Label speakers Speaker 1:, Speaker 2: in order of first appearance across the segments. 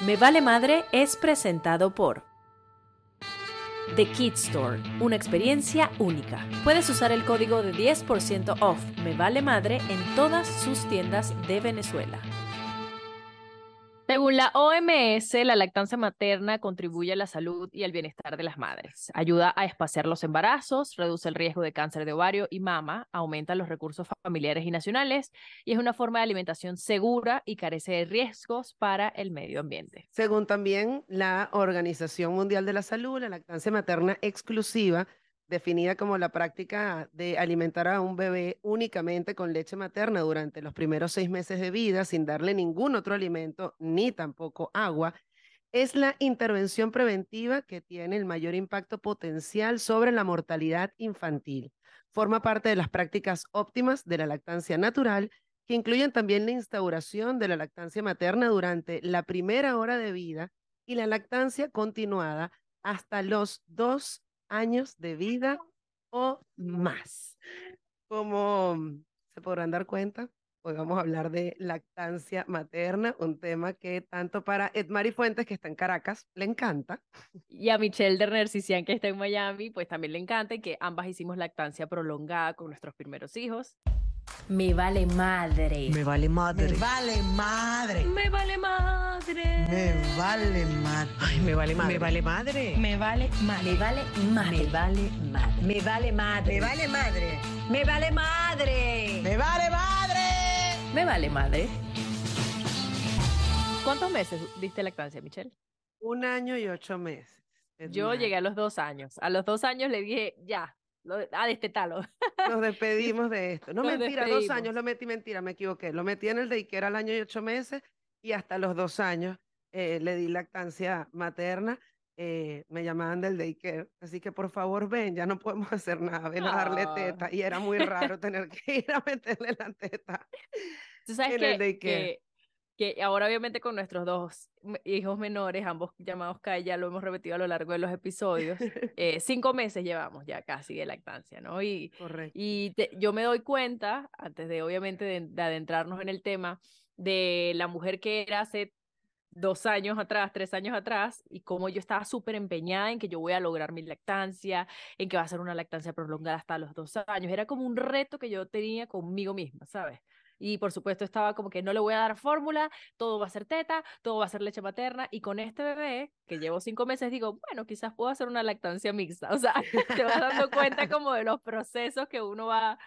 Speaker 1: Me Vale Madre es presentado por The Kid Store, una experiencia única. Puedes usar el código de 10% off Me Vale Madre en todas sus tiendas de Venezuela. Según la OMS, la lactancia materna contribuye a la salud y al bienestar de las madres. Ayuda a espaciar los embarazos, reduce el riesgo de cáncer de ovario y mama, aumenta los recursos familiares y nacionales y es una forma de alimentación segura y carece de riesgos para el medio ambiente.
Speaker 2: Según también la Organización Mundial de la Salud, la lactancia materna exclusiva definida como la práctica de alimentar a un bebé únicamente con leche materna durante los primeros seis meses de vida sin darle ningún otro alimento ni tampoco agua, es la intervención preventiva que tiene el mayor impacto potencial sobre la mortalidad infantil. Forma parte de las prácticas óptimas de la lactancia natural, que incluyen también la instauración de la lactancia materna durante la primera hora de vida y la lactancia continuada hasta los dos años de vida o más. Como se podrán dar cuenta, hoy vamos a hablar de lactancia materna, un tema que tanto para Edmari Fuentes, que está en Caracas, le encanta.
Speaker 1: Y a Michelle Derner Cician, que está en Miami, pues también le encanta y que ambas hicimos lactancia prolongada con nuestros primeros hijos. Me vale madre.
Speaker 3: Me vale madre.
Speaker 4: Me vale madre.
Speaker 1: Me vale madre.
Speaker 4: Me vale madre.
Speaker 3: Ay, me vale madre.
Speaker 4: Me vale madre.
Speaker 1: Me vale madre.
Speaker 3: Me vale madre.
Speaker 1: Me vale madre.
Speaker 3: Me vale madre.
Speaker 4: Me vale madre.
Speaker 3: Me vale madre.
Speaker 4: Me vale madre.
Speaker 1: Me vale madre. ¿Cuántos meses diste lactancia, Michelle?
Speaker 2: Un año y ocho meses.
Speaker 1: Yo llegué a los dos años. A los dos años le dije, ya, ah, destetalo.
Speaker 2: Nos despedimos de esto. No,
Speaker 1: Nos
Speaker 2: mentira, dos
Speaker 1: despedimos.
Speaker 2: años, lo metí, mentira, me equivoqué. Lo metí en el daycare al año y ocho meses y hasta los dos años eh, le di lactancia materna. eh, me llamaban del daycare, así que por favor ven, ya no podemos hacer nada, ven a darle
Speaker 1: Ah.
Speaker 2: teta. Y era muy raro tener que ir a meterle la teta.
Speaker 1: Tú sabes
Speaker 2: en el daycare.
Speaker 1: que, que ahora obviamente con nuestros dos hijos menores, ambos llamados Kai, ya lo hemos repetido a lo largo de los episodios, eh, cinco meses llevamos ya casi de lactancia, ¿no? Y,
Speaker 2: Correcto.
Speaker 1: y te- yo me doy cuenta, antes de obviamente de, de adentrarnos en el tema, de la mujer que era hace dos años atrás, tres años atrás, y cómo yo estaba súper empeñada en que yo voy a lograr mi lactancia, en que va a ser una lactancia prolongada hasta los dos años. Era como un reto que yo tenía conmigo misma, ¿sabes? Y por supuesto estaba como que no le voy a dar fórmula, todo va a ser teta, todo va a ser leche materna. Y con este bebé, que llevo cinco meses, digo, bueno, quizás puedo hacer una lactancia mixta. O sea, te vas dando cuenta como de los procesos que uno va,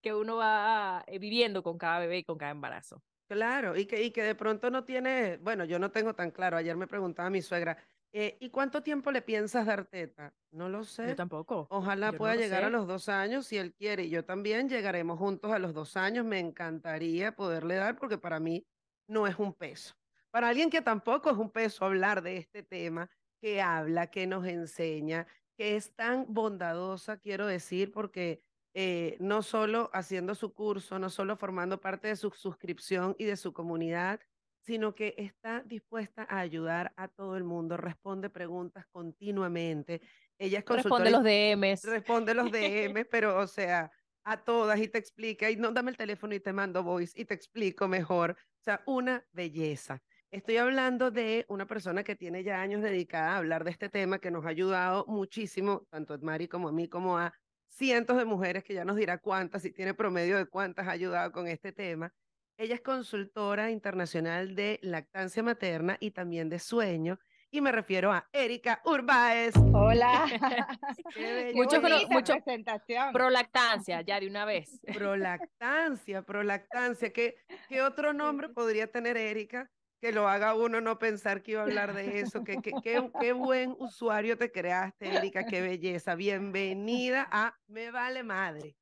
Speaker 1: que uno va eh, viviendo con cada bebé y con cada embarazo.
Speaker 2: Claro, y que, y que de pronto no tiene, bueno, yo no tengo tan claro, ayer me preguntaba mi suegra, eh, ¿y cuánto tiempo le piensas dar teta? No lo sé.
Speaker 1: Yo tampoco.
Speaker 2: Ojalá
Speaker 1: yo no
Speaker 2: pueda
Speaker 1: lo
Speaker 2: llegar a los dos años si él quiere. Y yo también llegaremos juntos a los dos años. Me encantaría poderle dar porque para mí no es un peso. Para alguien que tampoco es un peso hablar de este tema, que habla, que nos enseña, que es tan bondadosa, quiero decir, porque eh, no solo haciendo su curso, no solo formando parte de su suscripción y de su comunidad, sino que está dispuesta a ayudar a todo el mundo, responde preguntas continuamente. Ella es
Speaker 1: Responde los DMs.
Speaker 2: responde los DM, pero o sea, a todas y te explica, y no dame el teléfono y te mando voice y te explico mejor. O sea, una belleza. Estoy hablando de una persona que tiene ya años dedicada a hablar de este tema, que nos ha ayudado muchísimo, tanto a Edmari como a mí, como a cientos de mujeres, que ya nos dirá cuántas, si tiene promedio de cuántas ha ayudado con este tema. Ella es consultora internacional de lactancia materna y también de sueño, y me refiero a Erika Urbáez.
Speaker 5: Hola.
Speaker 1: Muchos mucho-
Speaker 5: presentación.
Speaker 1: Prolactancia, ya de una vez.
Speaker 2: Prolactancia, prolactancia. ¿Qué, qué otro nombre podría tener Erika que lo haga uno no pensar que iba a hablar de eso? Qué, qué, qué, qué buen usuario te creaste, Erika, qué belleza. Bienvenida a Me Vale Madre.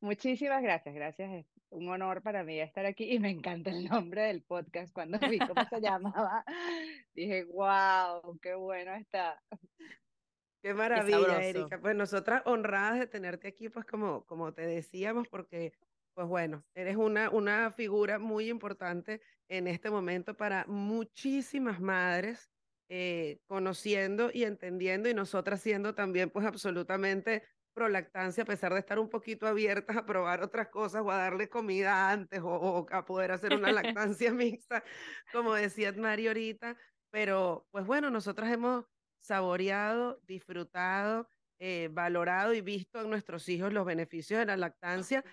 Speaker 5: Muchísimas gracias, gracias. Un honor para mí estar aquí y me encanta el nombre del podcast. Cuando vi cómo se llamaba, dije, wow, qué bueno está.
Speaker 2: Qué maravilla. Erika. Pues nosotras honradas de tenerte aquí, pues como, como te decíamos, porque, pues bueno, eres una, una figura muy importante en este momento para muchísimas madres, eh, conociendo y entendiendo, y nosotras siendo también, pues absolutamente prolactancia, a pesar de estar un poquito abiertas a probar otras cosas o a darle comida antes o, o a poder hacer una lactancia mixta, como decía Mari ahorita, pero pues bueno, nosotras hemos saboreado, disfrutado, eh, valorado y visto en nuestros hijos los beneficios de la lactancia.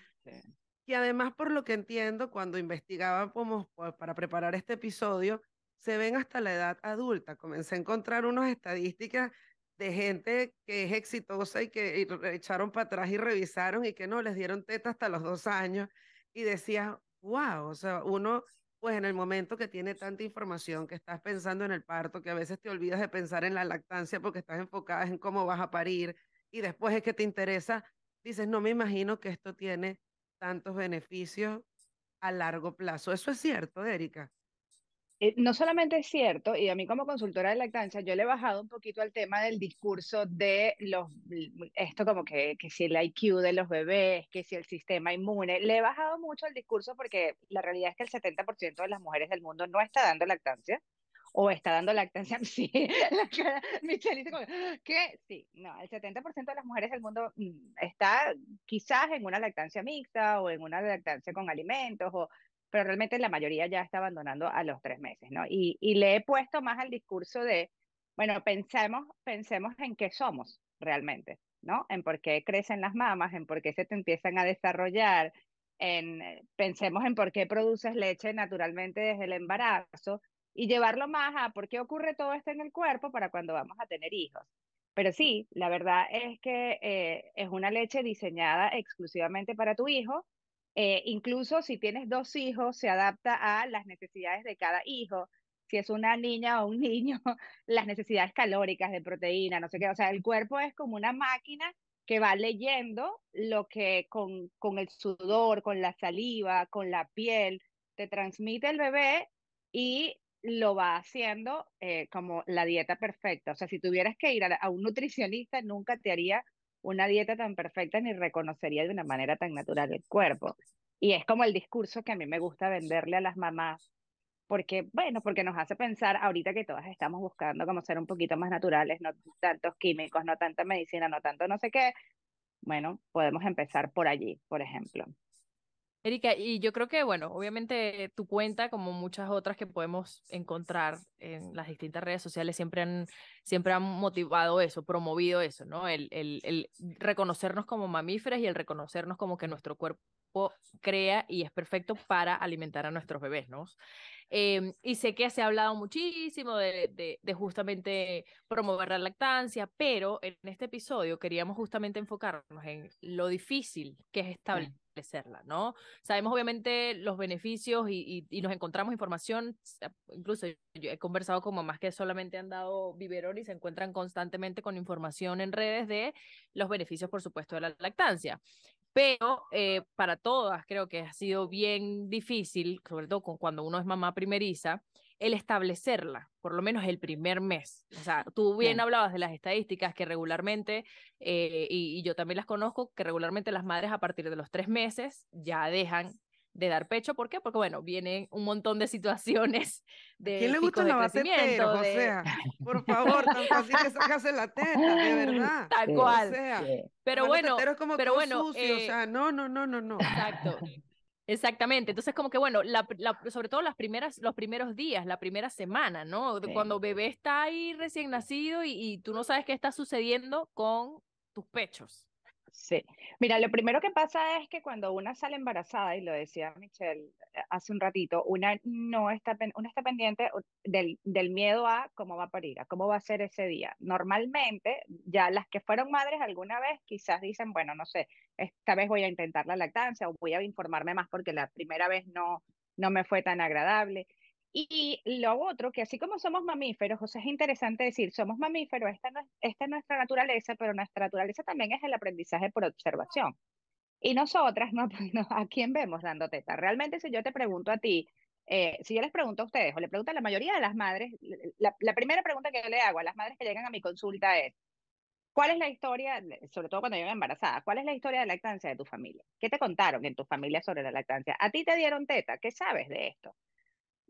Speaker 2: Y además, por lo que entiendo, cuando investigábamos pues, para preparar este episodio, se ven hasta la edad adulta. Comencé a encontrar unas estadísticas de gente que es exitosa y que y echaron para atrás y revisaron y que no, les dieron teta hasta los dos años y decías, wow, o sea, uno, pues en el momento que tiene tanta información, que estás pensando en el parto, que a veces te olvidas de pensar en la lactancia porque estás enfocada en cómo vas a parir y después es que te interesa, dices, no me imagino que esto tiene tantos beneficios a largo plazo. Eso es cierto, Erika.
Speaker 5: Eh, no solamente es cierto, y a mí como consultora de lactancia, yo le he bajado un poquito al tema del discurso de los, esto como que, que si el IQ de los bebés, que si el sistema inmune, le he bajado mucho el discurso porque la realidad es que el 70% de las mujeres del mundo no está dando lactancia, o está dando lactancia, sí, la cara, como, ¿qué? Sí, no, el 70% de las mujeres del mundo mm, está quizás en una lactancia mixta o en una lactancia con alimentos o pero realmente la mayoría ya está abandonando a los tres meses, ¿no? Y, le he puesto más al discurso de, bueno, pensemos, pensemos en qué somos realmente, ¿no? En por qué crecen las mamas, en por qué se te empiezan a desarrollar, en, eh, pensemos en por qué produces leche naturalmente desde el embarazo y llevarlo más a por qué ocurre todo esto en el cuerpo para cuando vamos a tener hijos. Pero sí, la verdad es que eh, es una leche diseñada exclusivamente para tu hijo eh, incluso si tienes dos hijos, se adapta a las necesidades de cada hijo. Si es una niña o un niño, las necesidades calóricas de proteína, no sé qué. O sea, el cuerpo es como una máquina que va leyendo lo que con, con el sudor, con la saliva, con la piel, te transmite el bebé y lo va haciendo eh, como la dieta perfecta. O sea, si tuvieras que ir a, a un nutricionista, nunca te haría una dieta tan perfecta ni reconocería de una manera tan natural el cuerpo. Y es como el discurso que a mí me gusta venderle a las mamás, porque, bueno, porque nos hace pensar ahorita que todas estamos buscando como ser un poquito más naturales, no tantos químicos, no tanta medicina, no tanto no sé qué. Bueno, podemos empezar por allí, por ejemplo.
Speaker 1: Erika, y yo creo que, bueno, obviamente tu cuenta, como muchas otras que podemos encontrar en las distintas redes sociales, siempre han, siempre han motivado eso, promovido eso, ¿no? El, el, el reconocernos como mamíferas y el reconocernos como que nuestro cuerpo crea y es perfecto para alimentar a nuestros bebés, ¿no? Eh, y sé que se ha hablado muchísimo de, de, de, justamente promover la lactancia, pero en este episodio queríamos justamente enfocarnos en lo difícil que es establecerla, ¿no? Sabemos obviamente los beneficios y, y, y nos encontramos información, incluso yo he conversado con mamás que solamente han dado biberón y se encuentran constantemente con información en redes de los beneficios, por supuesto, de la lactancia pero eh, para todas creo que ha sido bien difícil, sobre todo con cuando uno es mamá primeriza, el establecerla, por lo menos el primer mes. O sea, tú bien, bien. hablabas de las estadísticas que regularmente, eh, y, y, yo también las conozco, que regularmente las madres a partir de los tres meses ya dejan de dar pecho. ¿Por qué? Porque, bueno, vienen un montón de situaciones de.
Speaker 2: ¿Quién le gusta la tetero, de... o sea, por favor, tan fácil que sacase la teta, de verdad.
Speaker 1: Tal cual.
Speaker 2: O sea,
Speaker 1: pero bueno,
Speaker 2: es como
Speaker 1: pero bueno,
Speaker 2: sucio, eh... o sea, no, no, no, no, no.
Speaker 1: Exacto. Exactamente, entonces como que bueno, la, la, sobre todo las primeras, los primeros días, la primera semana, ¿no? Sí. Cuando bebé está ahí recién nacido y, y tú no sabes qué está sucediendo con tus pechos.
Speaker 5: Sí, mira, lo primero que pasa es que cuando una sale embarazada, y lo decía Michelle hace un ratito, una no está, una está pendiente del, del miedo a cómo va a parir, a cómo va a ser ese día. Normalmente, ya las que fueron madres alguna vez, quizás dicen, bueno, no sé, esta vez voy a intentar la lactancia o voy a informarme más porque la primera vez no, no me fue tan agradable. Y lo otro, que así como somos mamíferos, o sea, es interesante decir, somos mamíferos, esta, no es, esta es nuestra naturaleza, pero nuestra naturaleza también es el aprendizaje por observación. Y nosotras, no, no, ¿a quién vemos dando teta? Realmente, si yo te pregunto a ti, eh, si yo les pregunto a ustedes, o le pregunto a la mayoría de las madres, la, la primera pregunta que yo le hago a las madres que llegan a mi consulta es, ¿Cuál es la historia, sobre todo cuando llegan embarazada, cuál es la historia de lactancia de tu familia? ¿Qué te contaron en tu familia sobre la lactancia? ¿A ti te dieron teta? ¿Qué sabes de esto?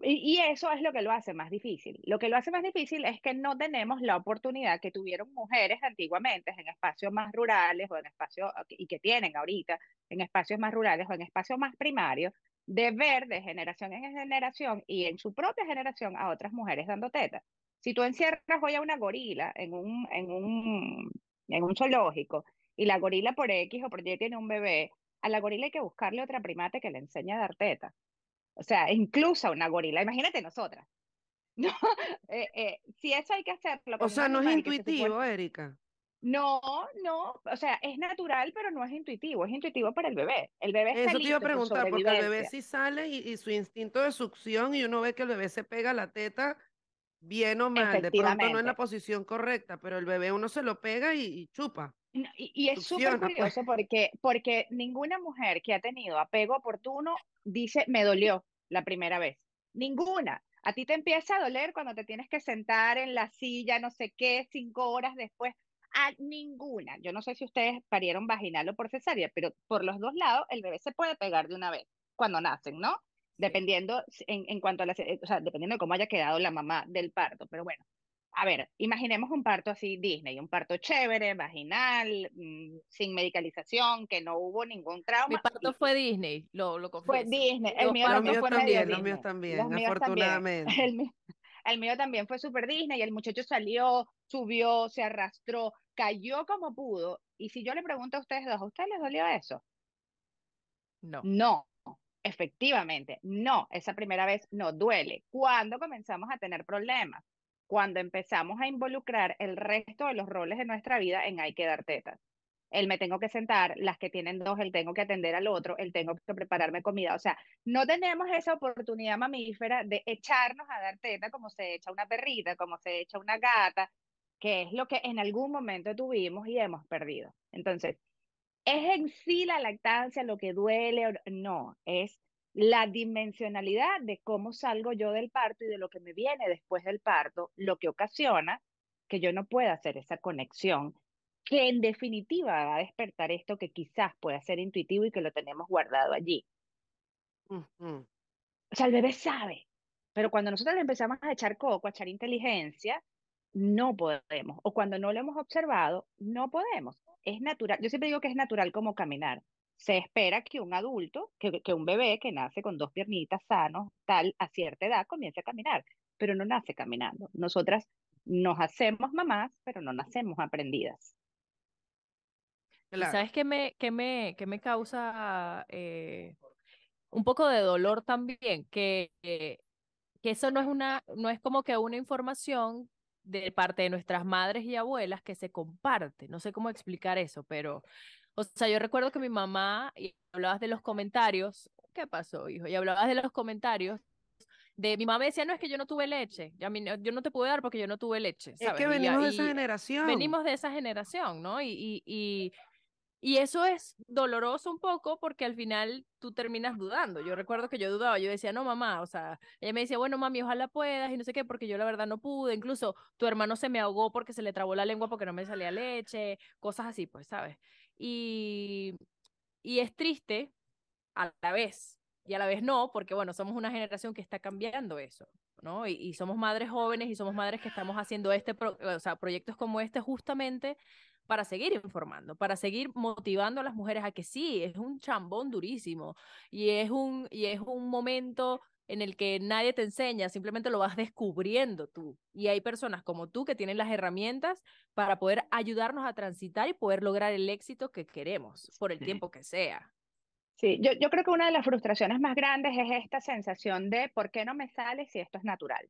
Speaker 5: Y, eso es lo que lo hace más difícil. Lo que lo hace más difícil es que no tenemos la oportunidad que tuvieron mujeres antiguamente en espacios más rurales o en espacios, y que tienen ahorita, en espacios más rurales o en espacios más primarios, de ver de generación en generación y en su propia generación a otras mujeres dando teta. Si tú encierras hoy a una gorila en un, en un, en un zoológico y la gorila por X o por Y tiene un bebé, a la gorila hay que buscarle otra primate que le enseñe a dar teta. O sea, incluso a una gorila, imagínate nosotras. No, eh, eh, si eso hay que hacerlo.
Speaker 2: O sea, no es
Speaker 5: supone-
Speaker 2: intuitivo, Erika.
Speaker 5: No, no, o sea, es natural, pero no es intuitivo, es intuitivo para el bebé. El bebé está
Speaker 2: Eso te iba a preguntar, porque el bebé sí sale y, y su instinto de succión y uno ve que el bebé se pega la teta bien o mal, de pronto no en la posición correcta, pero el bebé uno se lo pega y, y chupa.
Speaker 5: No, Y, y es súper
Speaker 2: pues.
Speaker 5: curioso porque, porque ninguna mujer que ha tenido apego oportuno dice, me dolió la primera vez. Ninguna. A ti te empieza a doler cuando te tienes que sentar en la silla, no sé qué, cinco horas después. A ninguna. Yo no sé si ustedes parieron vaginal o por cesárea, pero por los dos lados el bebé se puede pegar de una vez cuando nacen, ¿no? Dependiendo en, en cuanto a la, o sea, dependiendo de cómo haya quedado la mamá del parto. Pero bueno, a ver, imaginemos un parto así Disney, un parto chévere, vaginal, mm, sin medicalización, que no hubo ningún
Speaker 1: Mi
Speaker 5: trauma.
Speaker 1: parto
Speaker 5: y-
Speaker 1: fue Disney, lo, lo
Speaker 5: fue
Speaker 1: confieso.
Speaker 5: Disney. El mío
Speaker 2: Los míos
Speaker 5: fue
Speaker 2: también, los
Speaker 5: Disney.
Speaker 2: míos también,
Speaker 5: Los míos también.
Speaker 2: afortunadamente.
Speaker 5: El mío, el mío también fue súper Disney. El muchacho salió, subió, se arrastró, cayó como pudo. Y si yo le pregunto a ustedes dos, ¿a ustedes les dolió eso?
Speaker 1: No.
Speaker 5: No, efectivamente, no, esa primera vez no duele. Cuando comenzamos a tener problemas, cuando empezamos a involucrar el resto de los roles de nuestra vida en hay que dar tetas. El me tengo que sentar, las que tienen dos, el tengo que atender al otro, el tengo que prepararme comida. O sea, no tenemos esa oportunidad mamífera de echarnos a dar teta como se echa una perrita, como se echa una gata, que es lo que en algún momento tuvimos y hemos perdido. Entonces, ¿Es en sí la lactancia lo que duele? No, es la dimensionalidad de cómo salgo yo del parto y de lo que me viene después del parto, lo que ocasiona que yo no pueda hacer esa conexión, que en definitiva va a despertar esto que quizás pueda ser intuitivo y que lo tenemos guardado allí. O sea, el bebé sabe, pero cuando nosotros le empezamos a echar coco, a echar inteligencia, no podemos. O cuando no lo hemos observado, no podemos. Es natural. Yo siempre digo que es natural como caminar. Se espera que un adulto, que, que un bebé que nace con dos piernitas sanos, tal, a cierta edad, comience a caminar, pero no nace caminando. Nosotras nos hacemos mamás, pero no nacemos aprendidas.
Speaker 1: ¿Y
Speaker 2: Claro.
Speaker 1: sabes qué me, qué me, qué me causa eh, un poco de dolor también? Que, que que eso no es una, no es como que una información de parte de nuestras madres y abuelas que se comparte. No sé cómo explicar eso, pero, o sea, yo recuerdo que mi mamá, y hablabas de los comentarios, ¿qué pasó, hijo? Y hablabas de los comentarios. De mi mamá decía, no, es que yo no tuve leche, y no- yo no te pude dar porque yo no tuve leche,
Speaker 2: Es
Speaker 1: ¿sabes?
Speaker 2: que
Speaker 1: Y ya-
Speaker 2: venimos de esa
Speaker 1: y-
Speaker 2: generación.
Speaker 1: venimos de esa generación, ¿no? Y, y, y, y eso es doloroso un poco porque al final tú terminas dudando. Yo recuerdo que yo dudaba, yo decía, no, mamá, o sea, ella me decía, bueno, mami, ojalá puedas y no sé qué, porque yo la verdad no pude. Incluso tu hermano se me ahogó porque se le trabó la lengua porque no me salía leche, cosas así, pues, ¿sabes? Y, y es triste a la vez y a la vez no, porque bueno, somos una generación que está cambiando eso, ¿no? Y, somos madres jóvenes y somos madres que estamos haciendo este, pro- o sea, proyectos como este justamente para seguir informando, para seguir motivando a las mujeres a que sí, es un chambón durísimo y es un, y es un momento en el que nadie te enseña, simplemente lo vas descubriendo tú. Y hay personas como tú que tienen las herramientas para poder ayudarnos a transitar y poder lograr el éxito que queremos por el
Speaker 2: Sí.
Speaker 1: tiempo que sea.
Speaker 5: Sí, yo, yo creo que una de las frustraciones más grandes es esta sensación de ¿por qué no me sale si esto es natural?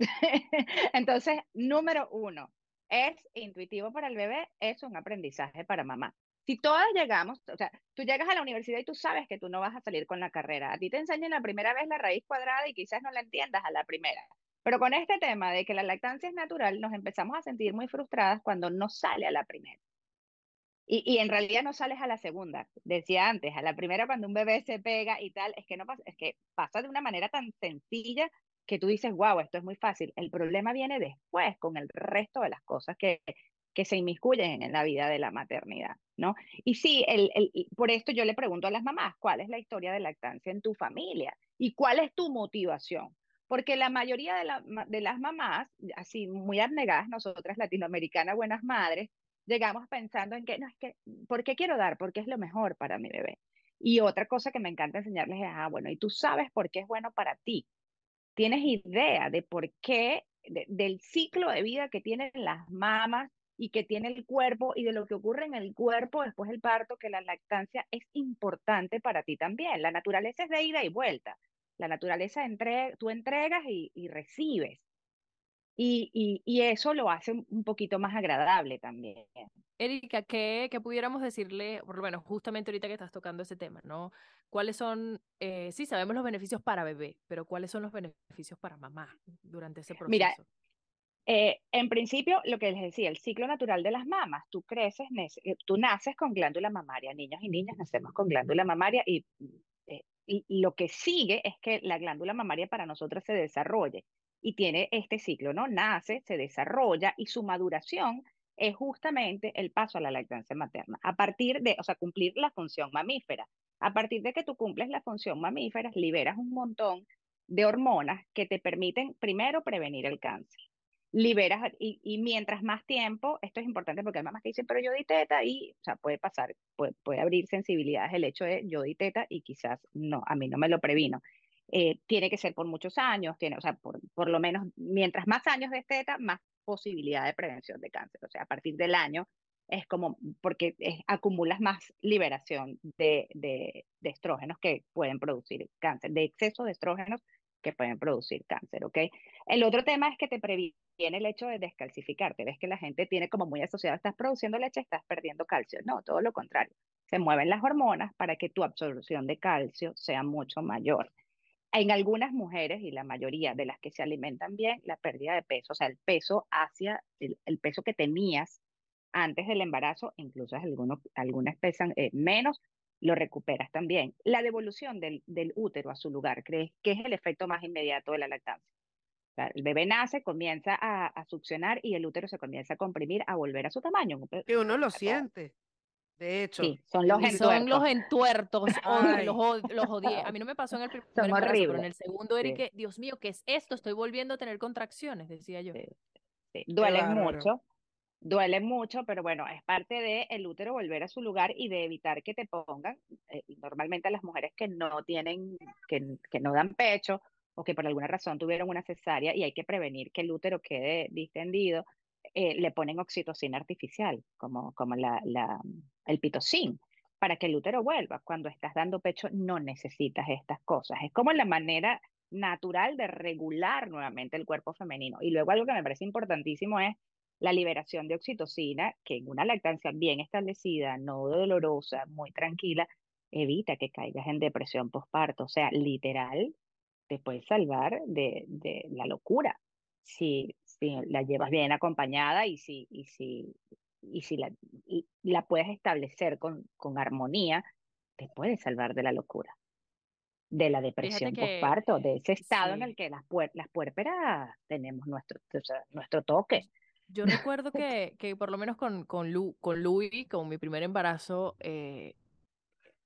Speaker 5: Entonces, número uno, es intuitivo para el bebé, es un aprendizaje para mamá. Si todas llegamos, o sea, tú llegas a la universidad y tú sabes que tú no vas a salir con la carrera. A ti te enseñan la primera vez la raíz cuadrada y quizás no la entiendas a la primera. Pero con este tema de que la lactancia es natural, nos empezamos a sentir muy frustradas cuando no sale a la primera. Y, y en realidad no sales a la segunda. Decía antes, a la primera cuando un bebé se pega y tal, es que no pasa, es que pasa de una manera tan sencilla que tú dices, wow, esto es muy fácil. El problema viene después con el resto de las cosas que, que se inmiscuyen en la vida de la maternidad, ¿no? Y sí, el, el, por esto yo le pregunto a las mamás, ¿cuál es la historia de lactancia en tu familia? ¿Y cuál es tu motivación? Porque la mayoría de, la, de las mamás, así muy abnegadas, nosotras latinoamericanas, buenas madres, llegamos pensando en que, no, es que, ¿por qué quiero dar? Porque es lo mejor para mi bebé. Y otra cosa que me encanta enseñarles es, ah, bueno, y tú sabes por qué es bueno para ti. Tienes idea de por qué, de- del ciclo de vida que tienen las mamas y que tiene el cuerpo y de lo que ocurre en el cuerpo después del parto, que la lactancia es importante para ti también. La naturaleza es de ida y vuelta. La naturaleza entre, tú entregas y, y recibes. Y, y, y eso lo hace un- poquito más agradable también.
Speaker 1: Erika, ¿qué, qué pudiéramos decirle, por lo menos justamente ahorita que estás tocando ese tema, ¿no? ¿Cuáles son, eh, sí, sabemos los beneficios para bebé, pero cuáles son los beneficios para mamá durante ese proceso?
Speaker 5: Mira, Eh, en principio, lo que les decía, el ciclo natural de las mamas, tú creces, eh, tú naces con glándula mamaria, niños y niñas nacemos con glándula mamaria y, eh, y lo que sigue es que la glándula mamaria para nosotros se desarrolle y tiene este ciclo, ¿no? Nace, se desarrolla y su maduración es justamente el paso a la lactancia materna, a partir de, o sea, cumplir la función mamífera. A partir de que tú cumples la función mamífera, liberas un montón de hormonas que te permiten primero prevenir el cáncer liberas, y, y mientras más tiempo, esto es importante porque hay mamás que dicen, pero yo di teta y, o sea, puede pasar, puede, puede abrir sensibilidades el hecho de yo di teta y quizás no, a mí no me lo previno. Eh, tiene que ser por muchos años, tiene, o sea, por, por lo menos, mientras más años de teta, más posibilidad de prevención de cáncer. O sea, a partir del año es como, porque es, acumulas más liberación de, de, de estrógenos que pueden producir cáncer, de exceso de estrógenos que pueden producir cáncer, ¿ok? El otro tema es que te previene el hecho de descalcificarte. Ves que la gente tiene como muy asociado, estás produciendo leche, estás perdiendo calcio. No, todo lo contrario. Se mueven las hormonas para que tu absorción de calcio sea mucho mayor. En algunas mujeres, y la mayoría de las que se alimentan bien, la pérdida de peso, o sea, el peso hacia el, el peso que tenías antes del embarazo, incluso algunos, algunas pesan eh, menos, lo recuperas también. La devolución del, del útero a su lugar, ¿crees que es el efecto más inmediato de la lactancia? O sea, el bebé nace, comienza a, a, succionar y el útero se comienza a comprimir, a volver a su tamaño.
Speaker 2: Que uno lo siente. De hecho,
Speaker 5: sí, son los
Speaker 1: y son los entuertos,
Speaker 2: Ay.
Speaker 1: los, od- los odié. A mí no me pasó en el primer
Speaker 5: Son
Speaker 1: embarazo, pero en el segundo,
Speaker 5: Sí.
Speaker 1: Eric, Dios mío, ¿qué es esto? Estoy volviendo a tener contracciones, decía yo.
Speaker 5: Sí. Sí, duelen
Speaker 2: bárbaro.
Speaker 5: mucho, duelen mucho, pero bueno, es parte de el útero volver a su lugar y de evitar que te pongan, eh, normalmente a las mujeres que no tienen, que, que no dan pecho o que por alguna razón tuvieron una cesárea y hay que prevenir que el útero quede distendido, eh, le ponen oxitocina artificial, como, como la, la, el pitocin, para que el útero vuelva. Cuando estás dando pecho no necesitas estas cosas. Es como la manera natural de regular nuevamente el cuerpo femenino. Y luego algo que me parece importantísimo es la liberación de oxitocina, que en una lactancia bien establecida, no dolorosa, muy tranquila, evita que caigas en depresión postparto. O sea, literal, te puede salvar de, de la locura si, si la llevas bien acompañada y si, y si, y si la, y la puedes establecer con, con armonía, te puede salvar de la locura, de la depresión
Speaker 1: que,
Speaker 5: postparto, de ese estado en
Speaker 1: sí.
Speaker 5: el que las, puer las puérperas tenemos nuestro, o sea, nuestro toque.
Speaker 1: Yo recuerdo que, que por lo menos con, con, Lu, con Louis, con mi primer embarazo, eh,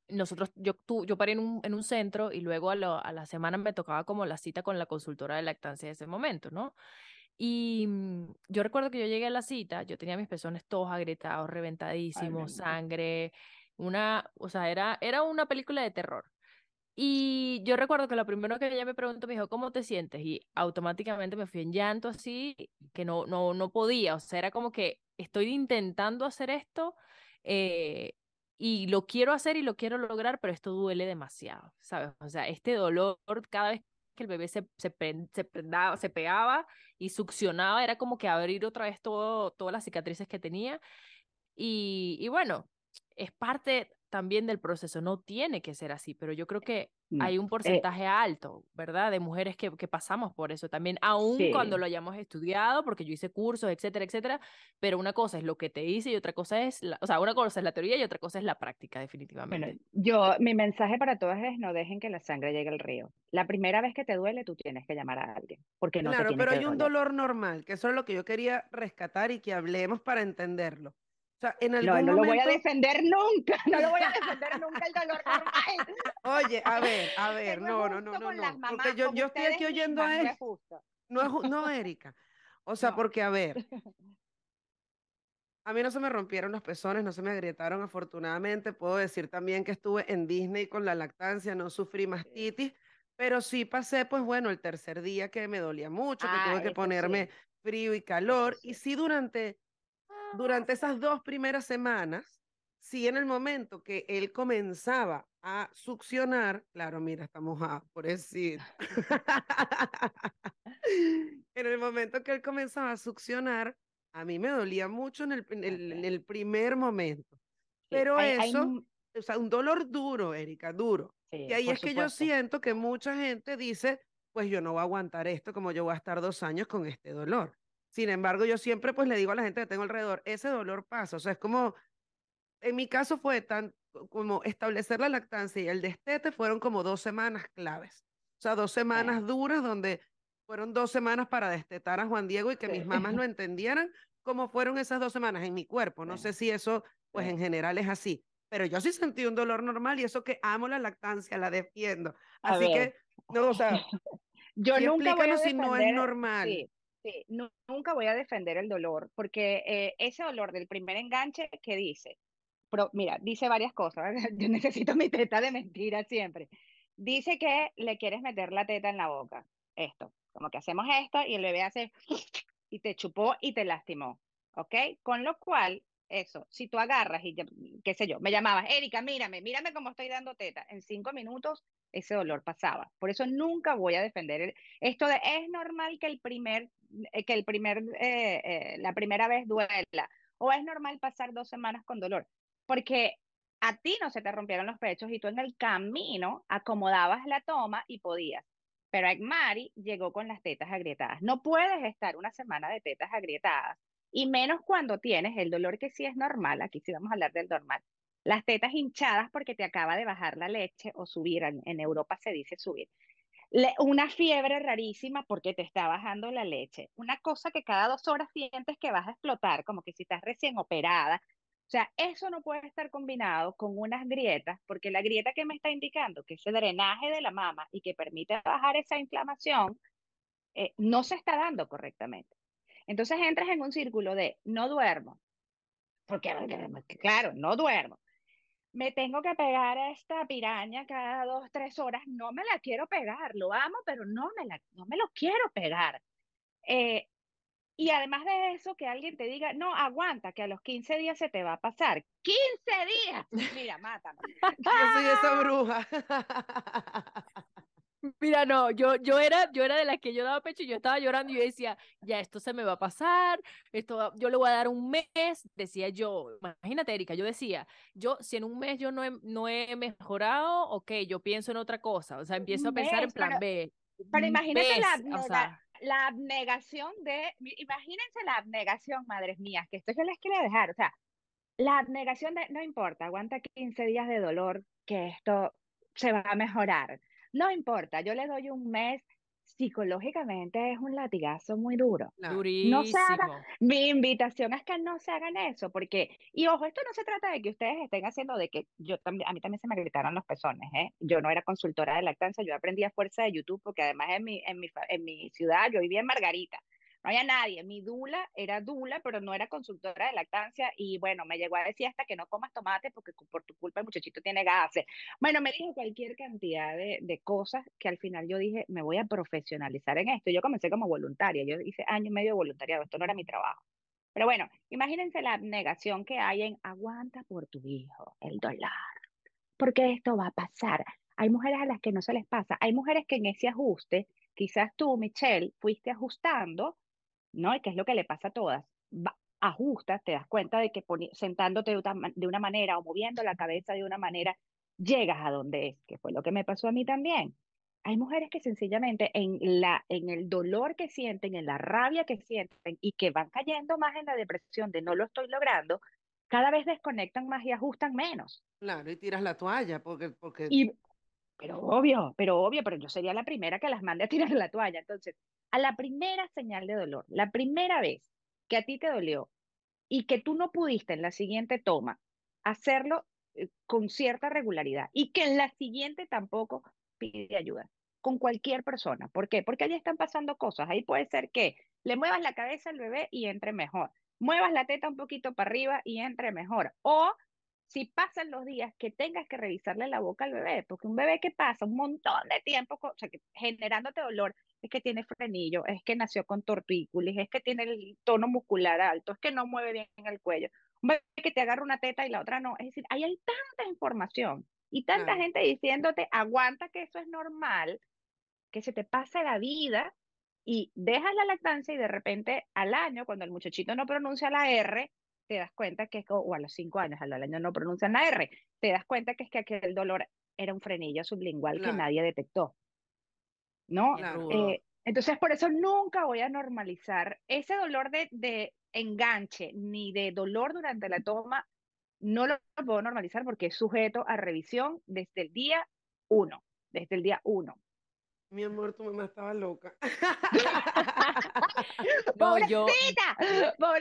Speaker 1: nosotros, yo, tu, yo paré en un, en un centro y luego a, lo, a la semana me tocaba como la cita con la consultora de lactancia de ese momento, ¿no? Y mm, yo recuerdo que yo llegué a la cita, yo tenía mis pezones todos agrietados, reventadísimos, sangre, una, o sea, era, era una película de terror. Y yo recuerdo que lo primero que ella me preguntó me dijo, ¿cómo te sientes? Y automáticamente me fui en llanto así, que no, no, no podía, o sea, era como que estoy intentando hacer esto eh, y lo quiero hacer y lo quiero lograr, pero esto duele demasiado, ¿sabes? O sea, este dolor cada vez que el bebé se, se, se, prendaba- se pegaba y succionaba, era como que abrir otra vez todo, todas las cicatrices que tenía. Y, y bueno, es parte también del proceso, no tiene que ser así, pero yo creo que
Speaker 5: No,
Speaker 1: hay un
Speaker 5: eh,
Speaker 1: porcentaje alto, ¿verdad? De mujeres que, que pasamos por eso también, aun cuando
Speaker 5: Sí.
Speaker 1: lo hayamos estudiado, porque yo hice cursos, etcétera, etcétera, pero una cosa es lo que te dice y otra cosa es, la, o sea, una cosa es la teoría y otra cosa es la práctica,
Speaker 5: Bueno,
Speaker 1: definitivamente.
Speaker 5: yo, mi mensaje para todas es no dejen que la sangre llegue al río. La primera vez que te duele, tú tienes que llamar a alguien, porque no
Speaker 2: Claro, pero
Speaker 5: que
Speaker 2: hay un dolor normal, que eso es lo que yo quería rescatar y que hablemos para entenderlo. Sea, en
Speaker 5: No,
Speaker 2: algún
Speaker 5: no lo voy a defender nunca, no lo voy a defender nunca el dolor normal.
Speaker 2: oye, a ver, a ver,
Speaker 5: no
Speaker 2: no, no, no, no, no, porque yo, yo estoy aquí oyendo a
Speaker 5: no
Speaker 2: él, no es, no, Erika, o sea,
Speaker 5: No.
Speaker 2: porque a ver, no no,
Speaker 5: No.
Speaker 2: a mí no se me rompieron los pezones, no se me agrietaron afortunadamente. Puedo decir también que estuve en Disney con la lactancia, no sufrí mastitis, pero sí pasé, pues bueno, el tercer día que me dolía mucho, que
Speaker 5: Ah,
Speaker 2: tuve que ponerme
Speaker 5: sí,
Speaker 2: frío y calor. Y
Speaker 5: sí
Speaker 2: durante, durante esas dos primeras semanas, sí en el momento que él comenzaba a succionar, claro, mira, estamos a por decir. En el momento que él comenzaba a succionar, a mí me dolía mucho en el, en el- en
Speaker 5: Ok.
Speaker 2: el primer momento. Pero
Speaker 5: hay, hay
Speaker 2: eso,
Speaker 5: m-
Speaker 2: o sea, un dolor duro, Erika, duro.
Speaker 5: sí,
Speaker 2: Y ahí es que yo siento que mucha gente dice, pues yo no voy a aguantar esto como yo voy a estar dos años con este dolor. Sin embargo, yo siempre pues le digo a la gente que tengo alrededor, ese dolor pasa. O sea, es como, en mi caso fue tan co- como establecer la lactancia y el destete fueron como dos semanas claves. O sea, dos semanas
Speaker 5: Sí,
Speaker 2: duras donde fueron dos semanas para destetar a Juan Diego y que mis mamás lo entendieran como fueron esas dos semanas en mi cuerpo. No
Speaker 5: sí,
Speaker 2: sé si eso, pues en general es así. Pero yo sí sentí un dolor normal y eso que amo la lactancia, la defiendo. Así que, no, o sea,
Speaker 5: yo
Speaker 2: sí
Speaker 5: nunca voy a
Speaker 2: si no es normal.
Speaker 5: Sí, nu- nunca voy a defender el dolor, porque eh, ese dolor del primer enganche que dice, pero mira, dice varias cosas, yo necesito mi teta de mentira siempre. Dice que le quieres meter la teta en la boca, esto, como que hacemos esto y el bebé hace y te chupó y te lastimó, ¿ok? Con lo cual, eso, si tú agarras y, qué sé yo, me llamabas, Erika, mírame, mírame cómo estoy dando teta, en cinco minutos ese dolor pasaba. Por eso nunca voy a defender esto de, es normal que el primer, eh, que el primer, eh, eh, la primera vez duela, o es normal pasar dos semanas con dolor, porque a ti no se te rompieron los pechos y tú en el camino acomodabas la toma y podías. Pero Mari llegó con las tetas agrietadas. No puedes estar una semana de tetas agrietadas, y menos cuando tienes el dolor que sí es normal, aquí sí vamos a hablar del normal, las tetas hinchadas porque te acaba de bajar la leche o subir, en, Europa se dice subir. Una fiebre rarísima porque te está bajando la leche. Una cosa que cada dos horas sientes que vas a explotar, como que si estás recién operada. O sea, eso no puede estar combinado con unas grietas, porque la grieta que me está indicando que ese drenaje de la mama y que permite bajar esa inflamación, eh, no se está dando correctamente. Entonces entras en un círculo de no duermo, porque claro, no duermo. Me tengo que pegar a esta piraña cada dos, tres horas. No me la quiero pegar, lo amo, pero no me, la, no me lo quiero pegar. Eh, y además de eso, que alguien te diga, no, aguanta, que a los 15 días se te va a pasar. ¡15 días! Mira, mátame.
Speaker 2: Yo soy esa bruja.
Speaker 1: Mira, no, yo, yo era, yo era de las que yo daba pecho y yo estaba llorando y yo decía, ya esto se me va a pasar, esto va- yo le voy a dar un mes, decía yo, imagínate, Erika, yo decía, yo, si en un mes yo no he, no he mejorado, ok, yo pienso en otra cosa, o sea, empiezo a pensar en plan
Speaker 5: pero,
Speaker 1: B,
Speaker 5: pero imagínate la,
Speaker 1: o sea,
Speaker 5: la abnegación de, imagínense la abnegación, madres mías, que esto yo les quería dejar, o sea, la abnegación de, no importa, aguanta 15 días de dolor, que esto se va a mejorar. No importa, yo le doy un mes, psicológicamente es un latigazo muy duro. No se haga,
Speaker 1: durísimo.
Speaker 5: mi invitación es que no se hagan eso, porque, y ojo, esto no se trata de que ustedes estén haciendo de que yo también, a mí también se me gritaron los pezones, ¿eh? Yo no era consultora de lactancia, yo aprendí a fuerza de YouTube, porque además en mi, en mi, en mi ciudad yo vivía en Margarita, no había nadie, mi dula era dula, pero no era consultora de lactancia, y bueno, me llegó a decir hasta que no comas tomate porque por tu culpa el muchachito tiene gases. Bueno, me dijo cualquier cantidad de, de cosas que al final yo dije, me voy a profesionalizar en esto. Yo comencé como voluntaria, yo hice año y medio de voluntariado, esto no era mi trabajo. Pero bueno, imagínense la negación que hay en aguanta por tu hijo el dolor, porque esto va a pasar. Hay mujeres a las que no se les pasa, hay mujeres que en ese ajuste, quizás tú, Michelle, fuiste ajustando, ¿no? Y que es lo que le pasa a todas. Va- ajustas, te das cuenta de que sentándote de una, ma- de una manera o moviendo la cabeza de una manera, llegas a donde es, que fue lo que me pasó a mí también. Hay mujeres que sencillamente en la, en el dolor que sienten, en la rabia que sienten y que van cayendo más en la depresión de no lo estoy logrando, cada vez desconectan más y ajustan menos.
Speaker 2: Claro, y tiras la toalla, porque, porque
Speaker 5: Y, pero obvio, pero obvio, pero yo sería la primera que las mande a tirar la toalla. Entonces, a la primera señal de dolor, la primera vez que a ti te dolió y que tú no pudiste en la siguiente toma hacerlo eh, con cierta regularidad y que en la siguiente tampoco pide ayuda con cualquier persona. ¿Por qué? Porque allí están pasando cosas. Ahí puede ser que le muevas la cabeza al bebé y entre mejor. muevas la teta un poquito para arriba y entre mejor. O si pasan los días que tengas que revisarle la boca al bebé, porque un bebé que pasa un montón de tiempo o sea, que generándote dolor, es que tiene frenillo, es que nació con tortícolis, es que tiene el tono muscular alto, es que no mueve bien el cuello. Un bebé que te agarra una teta y la otra no. Es decir, ahí hay tanta información y tanta
Speaker 2: Claro.
Speaker 5: gente diciéndote, aguanta que eso es normal, que se te pasa la vida y dejas la lactancia y de repente al año, cuando el muchachito no pronuncia la R, te das cuenta que es, o a los cinco años, al año no pronuncian la R, te das cuenta que es que aquel dolor era un frenillo sublingual que
Speaker 2: Claro.
Speaker 5: nadie detectó. ¿No?
Speaker 2: Claro.
Speaker 5: Eh, entonces, por eso nunca voy a normalizar ese dolor de, de enganche ni de dolor durante la toma, no lo puedo normalizar porque es sujeto a revisión desde el día uno, desde el día uno.
Speaker 2: Mi amor, tu mamá estaba loca.
Speaker 1: No, yo
Speaker 5: ¡Pobrecita!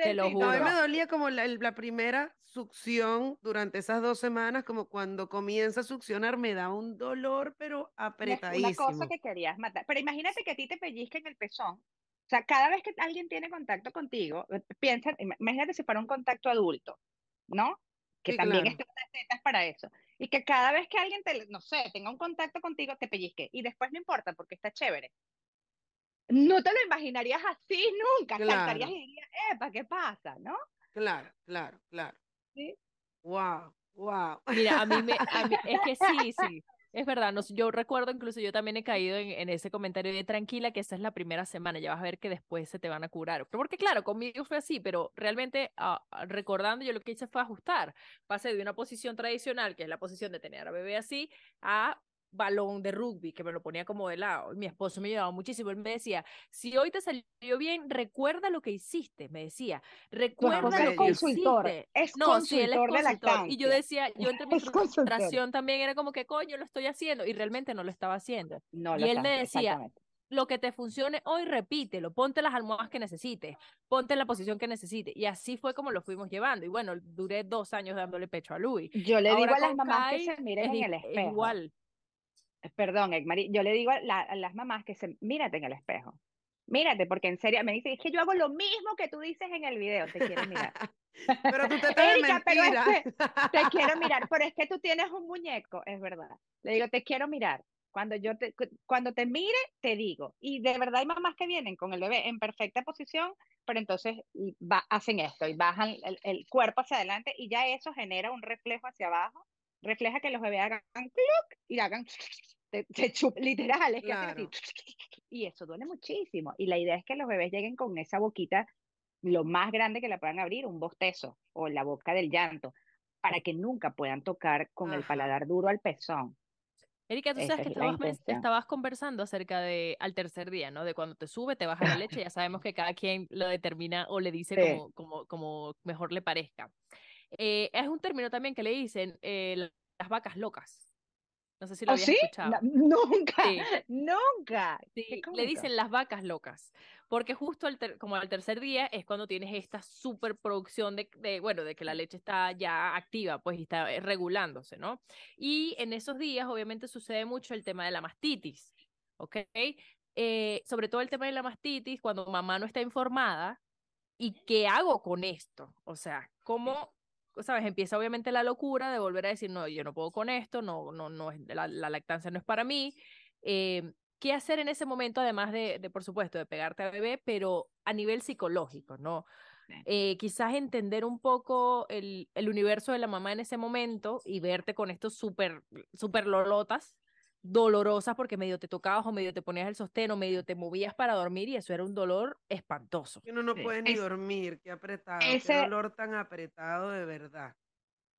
Speaker 1: te lo
Speaker 2: No, a
Speaker 1: juro.
Speaker 2: mí me dolía como la, la primera succión durante esas dos semanas, como cuando comienza a succionar, me da un dolor, pero
Speaker 5: es una
Speaker 2: apretadísimo.
Speaker 5: cosa que querías matar. Pero imagínate que a ti te pellizquen el pezón. O sea, cada vez que alguien tiene contacto contigo, eh, piensa, ima- imagínate si fuera un contacto adulto, ¿no? Que
Speaker 2: Sí,
Speaker 5: también
Speaker 2: claro.
Speaker 5: están las tetas para eso. Y que cada vez que alguien te, no sé, tenga un contacto contigo, te pellizque. Y después no importa porque está chévere. No te lo imaginarías así nunca. Saltarías
Speaker 2: Claro.
Speaker 5: y dirías, epa, ¿qué pasa? ¿No?
Speaker 2: Claro, claro, claro.
Speaker 5: Sí.
Speaker 2: Wow, wow.
Speaker 1: Mira, a mí me, a mí- es que sí, sí, es verdad, no, yo recuerdo incluso yo también he caído en, en ese comentario de tranquila que esa es la primera semana, ya vas a ver que después se te van a curar, porque claro, conmigo fue así, pero realmente ah, recordando yo lo que hice fue ajustar, pasé de una posición tradicional, que es la posición de tener a bebé así, a balón de rugby, que me lo ponía como de lado, mi esposo me ayudaba muchísimo, él me decía, si hoy te salió bien, recuerda lo que hiciste, me decía, recuerda lo que
Speaker 5: consultor.
Speaker 1: hiciste.
Speaker 5: Es
Speaker 1: No, sí, él es
Speaker 5: consultor de
Speaker 1: consultor. Y yo decía, yo entre mi
Speaker 5: consultor.
Speaker 1: frustración también era como que, coño, lo estoy haciendo. Y realmente no lo estaba haciendo.
Speaker 5: No
Speaker 1: Y él me decía. Lo que te funcione hoy, repítelo. Ponte las almohadas que necesites. Ponte la posición que necesites. Y así fue como lo fuimos llevando. Y bueno, duré dos años dándole pecho a Louis.
Speaker 5: Yo le digo a las mamás que se miren en el
Speaker 1: es
Speaker 5: espejo.
Speaker 1: igual.
Speaker 5: Perdón, Egmari, yo le digo a, la- a las mamás que se mírate en el espejo. Mírate, porque en serio me dicen, es que yo hago lo mismo que tú dices en el video, te quiero mirar.
Speaker 2: Pero tú te estás de
Speaker 5: Erika, pero es
Speaker 2: mentira.
Speaker 5: que te quiero mirar, pero es que tú tienes un muñeco, es verdad. Le digo, te quiero mirar. Cuando yo te, cu- cuando te mire, te digo. Y de verdad hay mamás que vienen con el bebé en perfecta posición, pero entonces va, hacen esto y bajan el, el cuerpo hacia adelante y ya eso genera un reflejo hacia abajo, refleja que los bebés hagan cluc y hagan se, se chup- literal, es que hacen así, y eso duele muchísimo. Y la idea es que los bebés lleguen con esa boquita lo más grande que la puedan abrir, un bostezo o la boca del llanto, para que nunca puedan tocar con el
Speaker 2: Ajá.
Speaker 5: paladar duro al pezón.
Speaker 1: Erika, tú sabes que estabas, estabas conversando acerca de al tercer día, ¿no? De cuando te sube, te baja la leche. Ya sabemos que cada quien lo determina o le dice
Speaker 5: Sí.
Speaker 1: como, como, como mejor le parezca. Eh, es un término también que le dicen eh, la- las vacas locas. No sé si lo
Speaker 5: ¿Oh,
Speaker 1: habías
Speaker 5: sí?
Speaker 1: escuchado.
Speaker 5: Nunca,
Speaker 1: Sí.
Speaker 5: nunca.
Speaker 1: Sí, le dicen las vacas locas, porque justo al ter- como al tercer día es cuando tienes esta superproducción de, de, bueno, de que la leche está ya activa, pues, y está eh, regulándose, ¿no? Y en esos días, obviamente, sucede mucho el tema de la mastitis, ¿ok? Eh, sobre todo el tema de la mastitis, cuando mamá no está informada, ¿y qué hago con esto? O sea, ¿cómo, sabes? Empieza obviamente la locura de volver a decir, no, yo no puedo con esto, no, no, no, la, la lactancia no es para mí. Eh, ¿Qué hacer en ese momento, además de, de, por supuesto, de pegarte a bebé, pero a nivel psicológico, ¿no? Eh, quizás entender un poco el, el universo de la mamá en ese momento y verte con estos súper super lolotas dolorosas porque medio te tocabas o medio te ponías el sostén o medio te movías para dormir y eso era un dolor espantoso.
Speaker 2: Que uno no
Speaker 5: Sí.
Speaker 2: puede ni
Speaker 5: Es-
Speaker 2: dormir, qué apretado,
Speaker 5: ese-
Speaker 2: qué dolor tan apretado de verdad.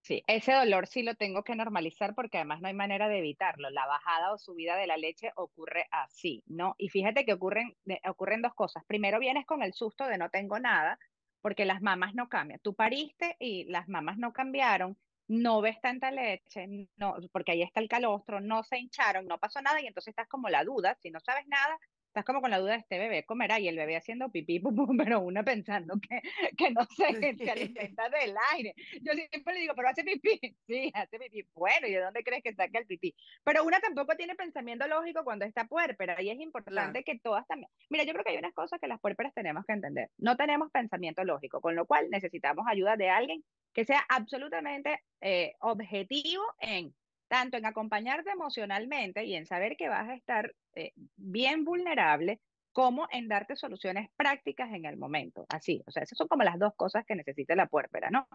Speaker 5: Sí, ese dolor sí lo tengo que normalizar porque además no hay manera de evitarlo. La bajada o subida de la leche ocurre así, ¿no? Y fíjate que ocurren, de- ocurren dos cosas. Primero vienes con el susto de no tengo nada, porque las mamas no cambian. Tú pariste y las mamas no cambiaron, no ves tanta leche, no, porque ahí está el calostro, no se hincharon, no pasó nada y entonces estás como la duda, si no sabes nada, estás como con la duda de este bebé comerá y el bebé haciendo pipí, pum, pum, pero una pensando que, que no se, se alimenta del aire. Yo siempre le digo, pero hace pipí. Sí, hace pipí. Bueno, ¿y de dónde crees que saca el pipí? Pero una tampoco tiene pensamiento lógico cuando está puérpera y es importante que todas también. Mira, yo creo que hay unas cosas que las puérperas tenemos que entender. No tenemos pensamiento lógico, con lo cual necesitamos ayuda de alguien que sea absolutamente eh, objetivo en tanto en acompañarte emocionalmente y en saber que vas a estar eh, bien vulnerable, como en darte soluciones prácticas en el momento. Así, o sea, esas son como las dos cosas que necesita la puérpera, ¿no?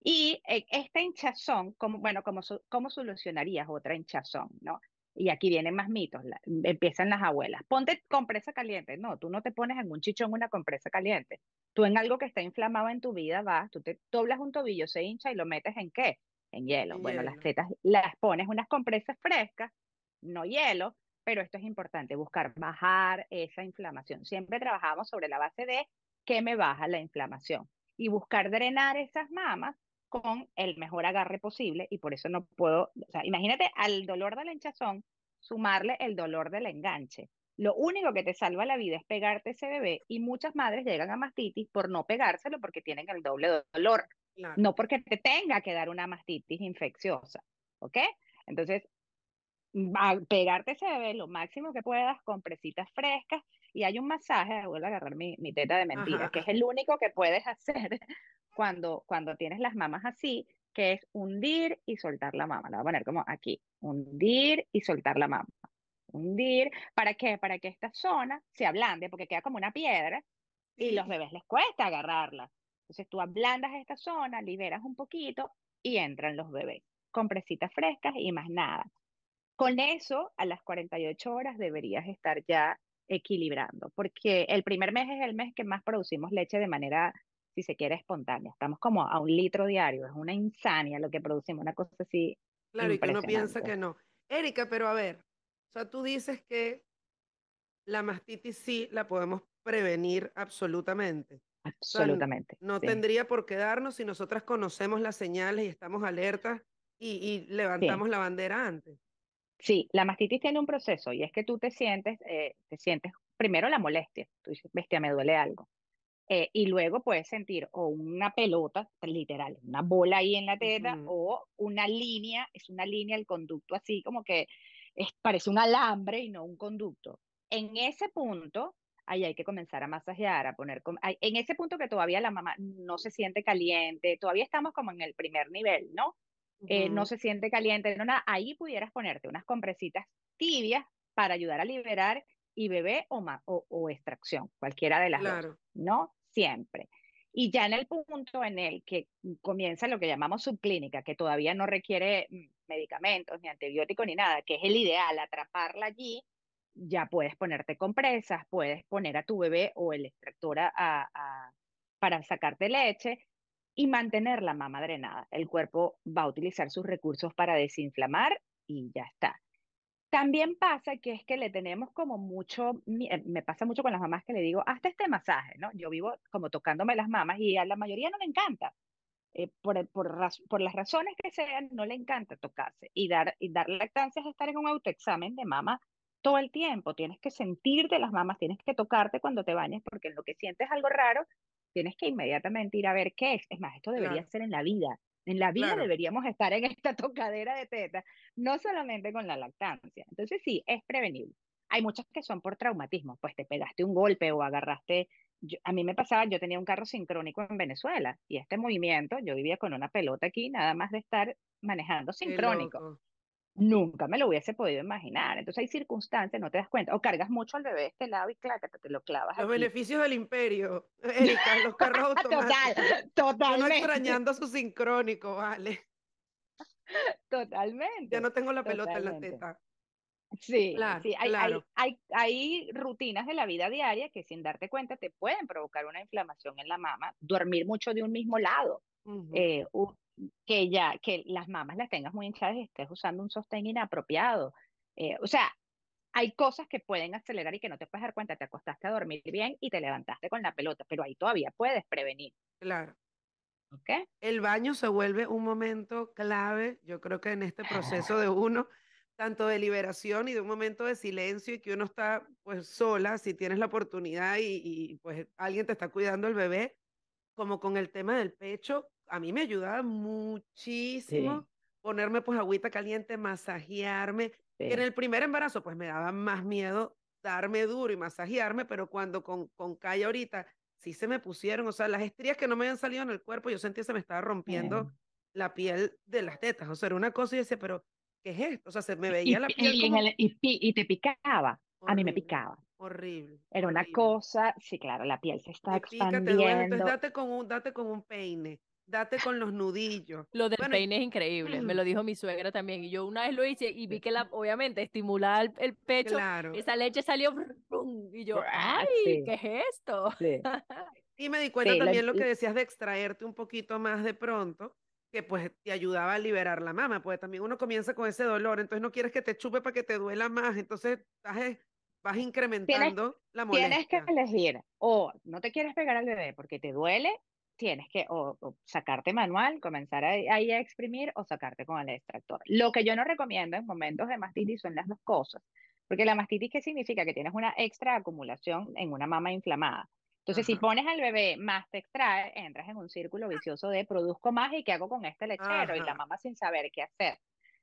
Speaker 5: Y eh, esta hinchazón, como, bueno, ¿cómo, ¿cómo solucionarías otra hinchazón, no? Y aquí vienen más mitos, empiezan las abuelas. Ponte compresa caliente. No, tú no te pones en un chichón una compresa caliente. Tú en algo que está inflamado en tu vida vas, tú te doblas un tobillo, se hincha y lo metes en qué? En hielo. bueno, las tetas las pones unas compresas frescas, no hielo, pero esto es importante, buscar bajar esa inflamación. Siempre trabajamos sobre la base de que me baja la inflamación y buscar drenar esas mamas con el mejor agarre posible y por eso no puedo, o sea, imagínate al dolor del hinchazón sumarle el dolor del enganche. Lo único que te salva la vida es pegarte ese bebé y muchas madres llegan a mastitis por no pegárselo porque tienen el doble dolor. No porque te tenga que dar una mastitis infecciosa, ¿ok? Entonces, pegarte ese bebé lo máximo que puedas, con presitas frescas, y hay un masaje, vuelvo a agarrar mi, mi teta de mentira, que es el único que puedes hacer cuando, cuando tienes las mamas así, que es hundir y soltar la mama. La voy a poner como aquí, hundir y soltar la mama. Hundir, ¿para qué? Para que esta zona se ablande, porque queda como una piedra, y los bebés les cuesta agarrarla. Entonces tú ablandas esta zona, liberas un poquito y entran los bebés con presitas frescas y más nada. Con eso, a las 48 horas deberías estar ya equilibrando, porque el primer mes es el mes que más producimos leche de manera, si se quiere, espontánea. Estamos como a un litro diario, es una insania lo que producimos, una cosa así.
Speaker 2: Claro, y que uno piensa que no. Erika, pero a ver, o sea, tú dices que la mastitis sí la podemos prevenir absolutamente.
Speaker 5: Absolutamente.
Speaker 2: no tendría por qué darnos si nosotras conocemos las señales y estamos alertas y, levantamos la bandera antes.
Speaker 5: Sí, la mastitis tiene un proceso y es que tú te sientes, eh, te sientes primero la molestia, tú dices, bestia, me duele algo. Eh, y luego puedes sentir o una pelota, literal, una bola ahí en la teta, o una línea, es una línea, el conducto así como que es, parece un alambre y no un conducto. En ese punto, ahí hay que comenzar a masajear, a poner, en ese punto que todavía la mamá no se siente caliente, todavía estamos como en el primer nivel, ¿no? Eh, no se siente caliente, no nada, ahí pudieras ponerte unas compresitas tibias para ayudar a liberar y bebé o, o, extracción, cualquiera de las dos, ¿no? Siempre. Y ya en el punto en el que comienza lo que llamamos subclínica, que todavía no requiere mm, medicamentos, ni antibióticos, ni nada, que es el ideal, atraparla allí ya puedes ponerte compresas, puedes poner a tu bebé o el extractor a, para sacarte leche y mantener la mama drenada. El cuerpo va a utilizar sus recursos para desinflamar y ya está. También pasa que es que le tenemos como mucho, eh, me pasa mucho con las mamás que le digo, hasta este masaje, ¿no? Yo vivo como tocándome las mamas y a la mayoría no le encanta. Eh, por, por, por, las razones que sean, no le encanta tocarse. Y dar, y dar lactancia es estar en un autoexamen de mama todo el tiempo. Tienes que sentirte las mamas, tienes que tocarte cuando te bañes, porque en lo que sientes algo raro, tienes que inmediatamente ir a ver qué es. Es más, esto debería ser en la vida. En la vida deberíamos estar en esta tocadera de teta, no solamente con la lactancia. Entonces sí, es prevenible. Hay muchas que son por traumatismo, pues te pegaste un golpe o agarraste. a mí me pasaba, yo tenía un carro sincrónico en Venezuela y este movimiento, yo vivía con una pelota aquí, nada más de estar manejando sincrónico nunca me lo hubiese podido imaginar. Entonces hay circunstancias, no te das cuenta. O cargas mucho al bebé de este lado y claro, te lo clavas.
Speaker 2: Los beneficios del imperio, Erika, los carros automáticos.
Speaker 5: Total, totalmente.
Speaker 2: extrañando su sincrónico, vale.
Speaker 5: Totalmente.
Speaker 2: Ya no tengo la pelota en la teta.
Speaker 5: Sí, claro, sí. Hay, hay, hay, hay, rutinas de la vida diaria que sin darte cuenta te pueden provocar una inflamación en la mama, dormir mucho de un mismo lado, eh, que ya, que las mamas las tengas muy hinchadas y estés usando un sostén inapropiado. Eh, o sea, hay cosas que pueden acelerar y que no te puedes dar cuenta. Te acostaste a dormir bien y te levantaste con la pelota, pero ahí todavía puedes prevenir.
Speaker 2: Claro.
Speaker 5: ¿Ok?
Speaker 2: El baño se vuelve un momento clave, yo creo que en este proceso de uno, tanto de liberación y de un momento de silencio y que uno está pues sola, si tienes la oportunidad y, y, pues alguien te está cuidando el bebé, como con el tema del pecho, a mí me ayudaba muchísimo ponerme pues agüita caliente, masajearme. En el primer embarazo pues me daba más miedo darme duro y masajearme, pero cuando con, con Kaya ahorita sí se me pusieron, o sea, las estrías que no me habían salido en el cuerpo, yo sentía que se me estaba rompiendo la piel de las tetas, o sea, era una cosa y decía, pero ¿qué es esto? O sea, se me veía la piel
Speaker 5: y,
Speaker 2: como...
Speaker 5: y, y, te picaba, a mí me picaba.
Speaker 2: Horrible.
Speaker 5: Era una cosa, sí, claro, la piel se está
Speaker 2: te
Speaker 5: expandiendo.
Speaker 2: Pica, te duele, entonces date con un, date con un peine, date con los nudillos.
Speaker 1: Lo del peine es increíble, me lo dijo mi suegra también, y yo una vez lo hice y vi que la, obviamente, estimulaba el, pecho,
Speaker 2: claro.
Speaker 1: esa leche salió, y yo, ¡ay, qué es esto!
Speaker 5: Sí.
Speaker 2: y me di cuenta también lo, lo que decías de extraerte un poquito más de pronto, que pues te ayudaba a liberar la mama, porque también uno comienza con ese dolor, entonces no quieres que te chupe para que te duela más, entonces estás, vas incrementando la molestia.
Speaker 5: Tienes que elegir, o no te quieres pegar al bebé porque te duele, tienes que o, o sacarte manual, comenzar ahí a, exprimir o sacarte con el extractor. Lo que yo no recomiendo en momentos de mastitis son las dos cosas, porque la mastitis, ¿qué significa? Que tienes una extra acumulación en una mama inflamada. Entonces, si pones al bebé más te extrae, entras en un círculo vicioso de produzco más y qué hago con este lechero y la mamá sin saber qué hacer.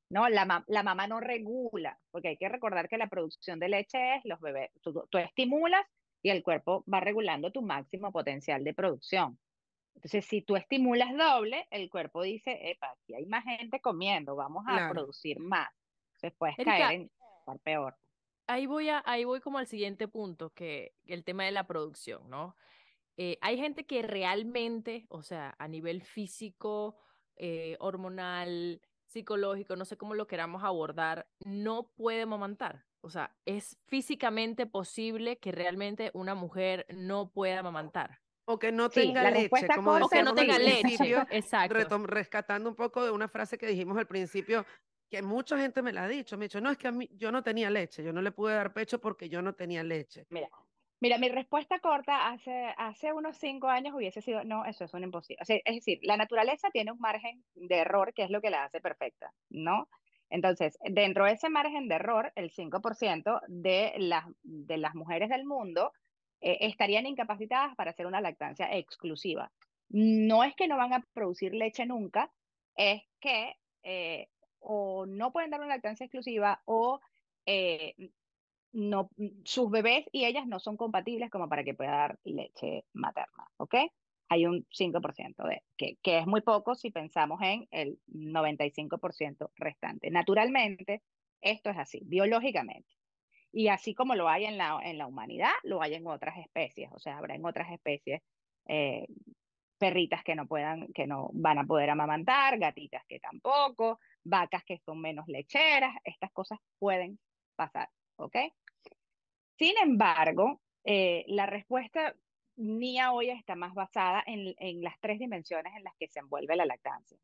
Speaker 5: No, la, la mamá no regula, porque hay que recordar que la producción de leche es los bebés, tú, tú estimulas y el cuerpo va regulando tu máximo potencial de producción. Entonces, si tú estimulas doble, el cuerpo dice, epa, aquí hay más gente comiendo, vamos a
Speaker 2: Claro.
Speaker 5: producir más. Entonces puedes
Speaker 1: Erika,
Speaker 5: caer en estar peor.
Speaker 1: ahí voy a, ahí voy como al siguiente punto, que el tema de la producción, ¿no? Eh, hay gente que realmente, o sea, a nivel físico, eh, hormonal, psicológico, no sé cómo lo queramos abordar, no puede amamantar. O sea, es físicamente posible que realmente una mujer no pueda amamantar.
Speaker 2: O que no
Speaker 5: Sí,
Speaker 2: tenga
Speaker 5: la
Speaker 2: leche, como
Speaker 1: O que no
Speaker 2: al
Speaker 1: tenga leche.
Speaker 2: principio,
Speaker 1: Exacto.
Speaker 2: rescatando un poco de una frase que dijimos al principio, que mucha gente me la ha dicho, me ha dicho, no, es que a mí, yo no tenía leche, yo no le pude dar pecho porque yo no tenía leche.
Speaker 5: Mira, mira, mi respuesta corta hace, hace unos cinco años hubiese sido, no, eso es un imposible. O sea, es decir, la naturaleza tiene un margen de error que es lo que la hace perfecta, ¿no? Entonces, dentro de ese margen de error, el 5% de las, de las mujeres del mundo eh, estarían incapacitadas para hacer una lactancia exclusiva. No es que no van a producir leche nunca, es que eh, o no pueden dar una lactancia exclusiva o eh, no, sus bebés y ellas no son compatibles como para que pueda dar leche materna, ¿ok? Hay un 5% de, que, que es muy poco si pensamos en el 95% restante. Naturalmente, esto es así, biológicamente. Y así como lo hay en la, en la humanidad, lo hay en otras especies. O sea, habrá en otras especies eh, perritas que no puedan, que no van a poder amamantar, gatitas que tampoco, vacas que son menos lecheras, estas cosas pueden pasar, ¿ok? Sin embargo, eh, la respuesta mía hoy está más basada en, en las tres dimensiones en las que se envuelve la lactancia.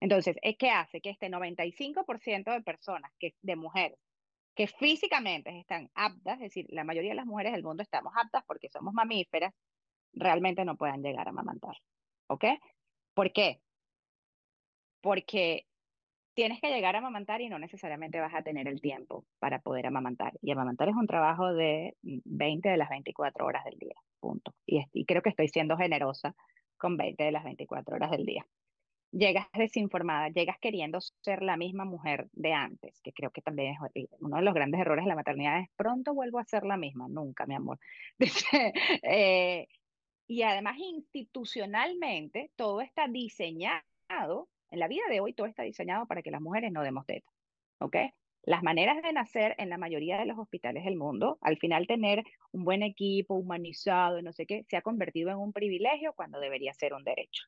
Speaker 5: Entonces, es que hace que este 95% de personas, que, de mujeres, que físicamente están aptas, es decir, la mayoría de las mujeres del mundo estamos aptas porque somos mamíferas, realmente no puedan llegar a amamantar. ¿Ok? ¿Por qué? Porque tienes que llegar a amamantar y no necesariamente vas a tener el tiempo para poder amamantar. Y amamantar es un trabajo de 20 de las 24 horas del día, punto. Y, y creo que estoy siendo generosa con 20 de las 24 horas del día. Llegas desinformada, llegas queriendo ser la misma mujer de antes, que creo que también es. Uno de los grandes errores de la maternidad es pronto vuelvo a ser la misma, nunca, mi amor. eh, y además institucionalmente todo está diseñado, en la vida de hoy todo está diseñado para que las mujeres no demos teta, ¿ok? Las maneras de nacer en la mayoría de los hospitales del mundo, al final tener un buen equipo humanizado no sé qué, se ha convertido en un privilegio cuando debería ser un derecho.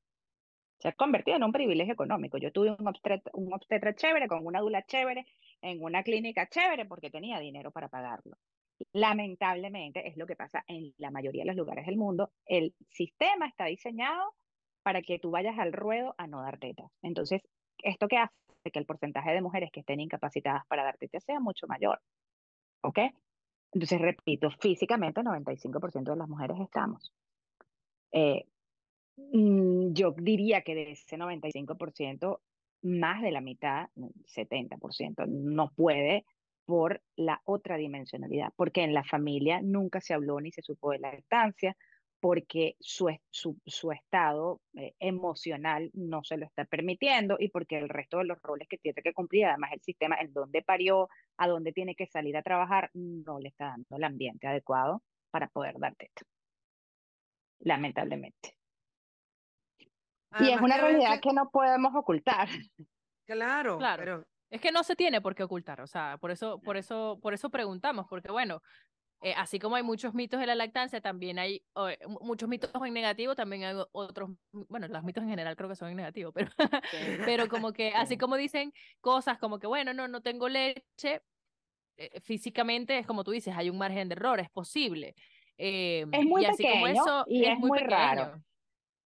Speaker 5: Se ha convertido en un privilegio económico. Yo tuve un obstetra, un obstetra chévere, con una dula chévere, en una clínica chévere, porque tenía dinero para pagarlo. Lamentablemente es lo que pasa en la mayoría de los lugares del mundo. El sistema está diseñado para que tú vayas al ruedo a no dar tetas. Entonces, ¿esto qué hace? Que el porcentaje de mujeres que estén incapacitadas para dar tetas sea mucho mayor. ¿Ok? Entonces, repito, físicamente 95% de las mujeres estamos. Eh, yo diría que de ese 95%, más de la mitad, 70%, no puede por la otra dimensionalidad, porque en la familia nunca se habló ni se supo de la lactancia, porque su, su, su estado eh, emocional no se lo está permitiendo y porque el resto de los roles que tiene que cumplir, además el sistema en donde parió, a donde tiene que salir a trabajar, no le está dando el ambiente adecuado para poder dar teta. Lamentablemente. Y es una
Speaker 2: veces-
Speaker 5: realidad que no podemos ocultar.
Speaker 2: Claro,
Speaker 1: Claro.
Speaker 2: pero
Speaker 1: Es que no se tiene por qué ocultar, o sea, por eso, por eso, por eso preguntamos, porque bueno, eh, así como hay muchos mitos de la lactancia, también hay eh, mu- muchos mitos en negativo, también hay otros, bueno, los mitos en general creo que son en negativo, pero, pero como que así
Speaker 5: Sí.
Speaker 1: como dicen cosas como que bueno, no, no tengo leche, eh, físicamente es como tú dices, hay un margen de error, es posible. Eh,
Speaker 5: Es muy
Speaker 1: y así como
Speaker 5: pequeño
Speaker 1: eso,
Speaker 5: y
Speaker 1: es,
Speaker 5: es
Speaker 1: muy
Speaker 5: muy raro.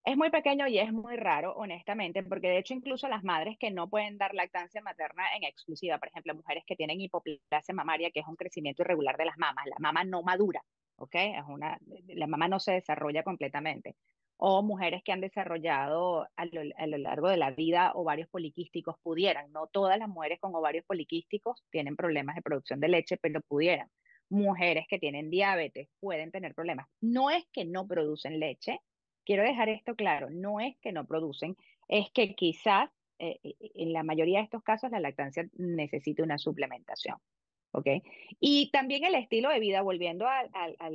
Speaker 5: Es muy pequeño y es muy raro, honestamente, porque de hecho incluso las madres que no pueden dar lactancia materna en exclusiva, por ejemplo, mujeres que tienen hipoplasia mamaria, que es un crecimiento irregular de las mamas, la mama no madura, ¿ok? Es una, la mama no se desarrolla completamente. O mujeres que han desarrollado a lo, a lo largo de la vida ovarios poliquísticos pudieran. No todas las mujeres con ovarios poliquísticos tienen problemas de producción de leche, pero pudieran. Mujeres que tienen diabetes pueden tener problemas. No es que no producen leche, quiero dejar esto claro, no es que no producen, es que quizás eh, eh, en la mayoría de estos casos la lactancia necesite una suplementación. Y también el estilo de vida, volviendo a,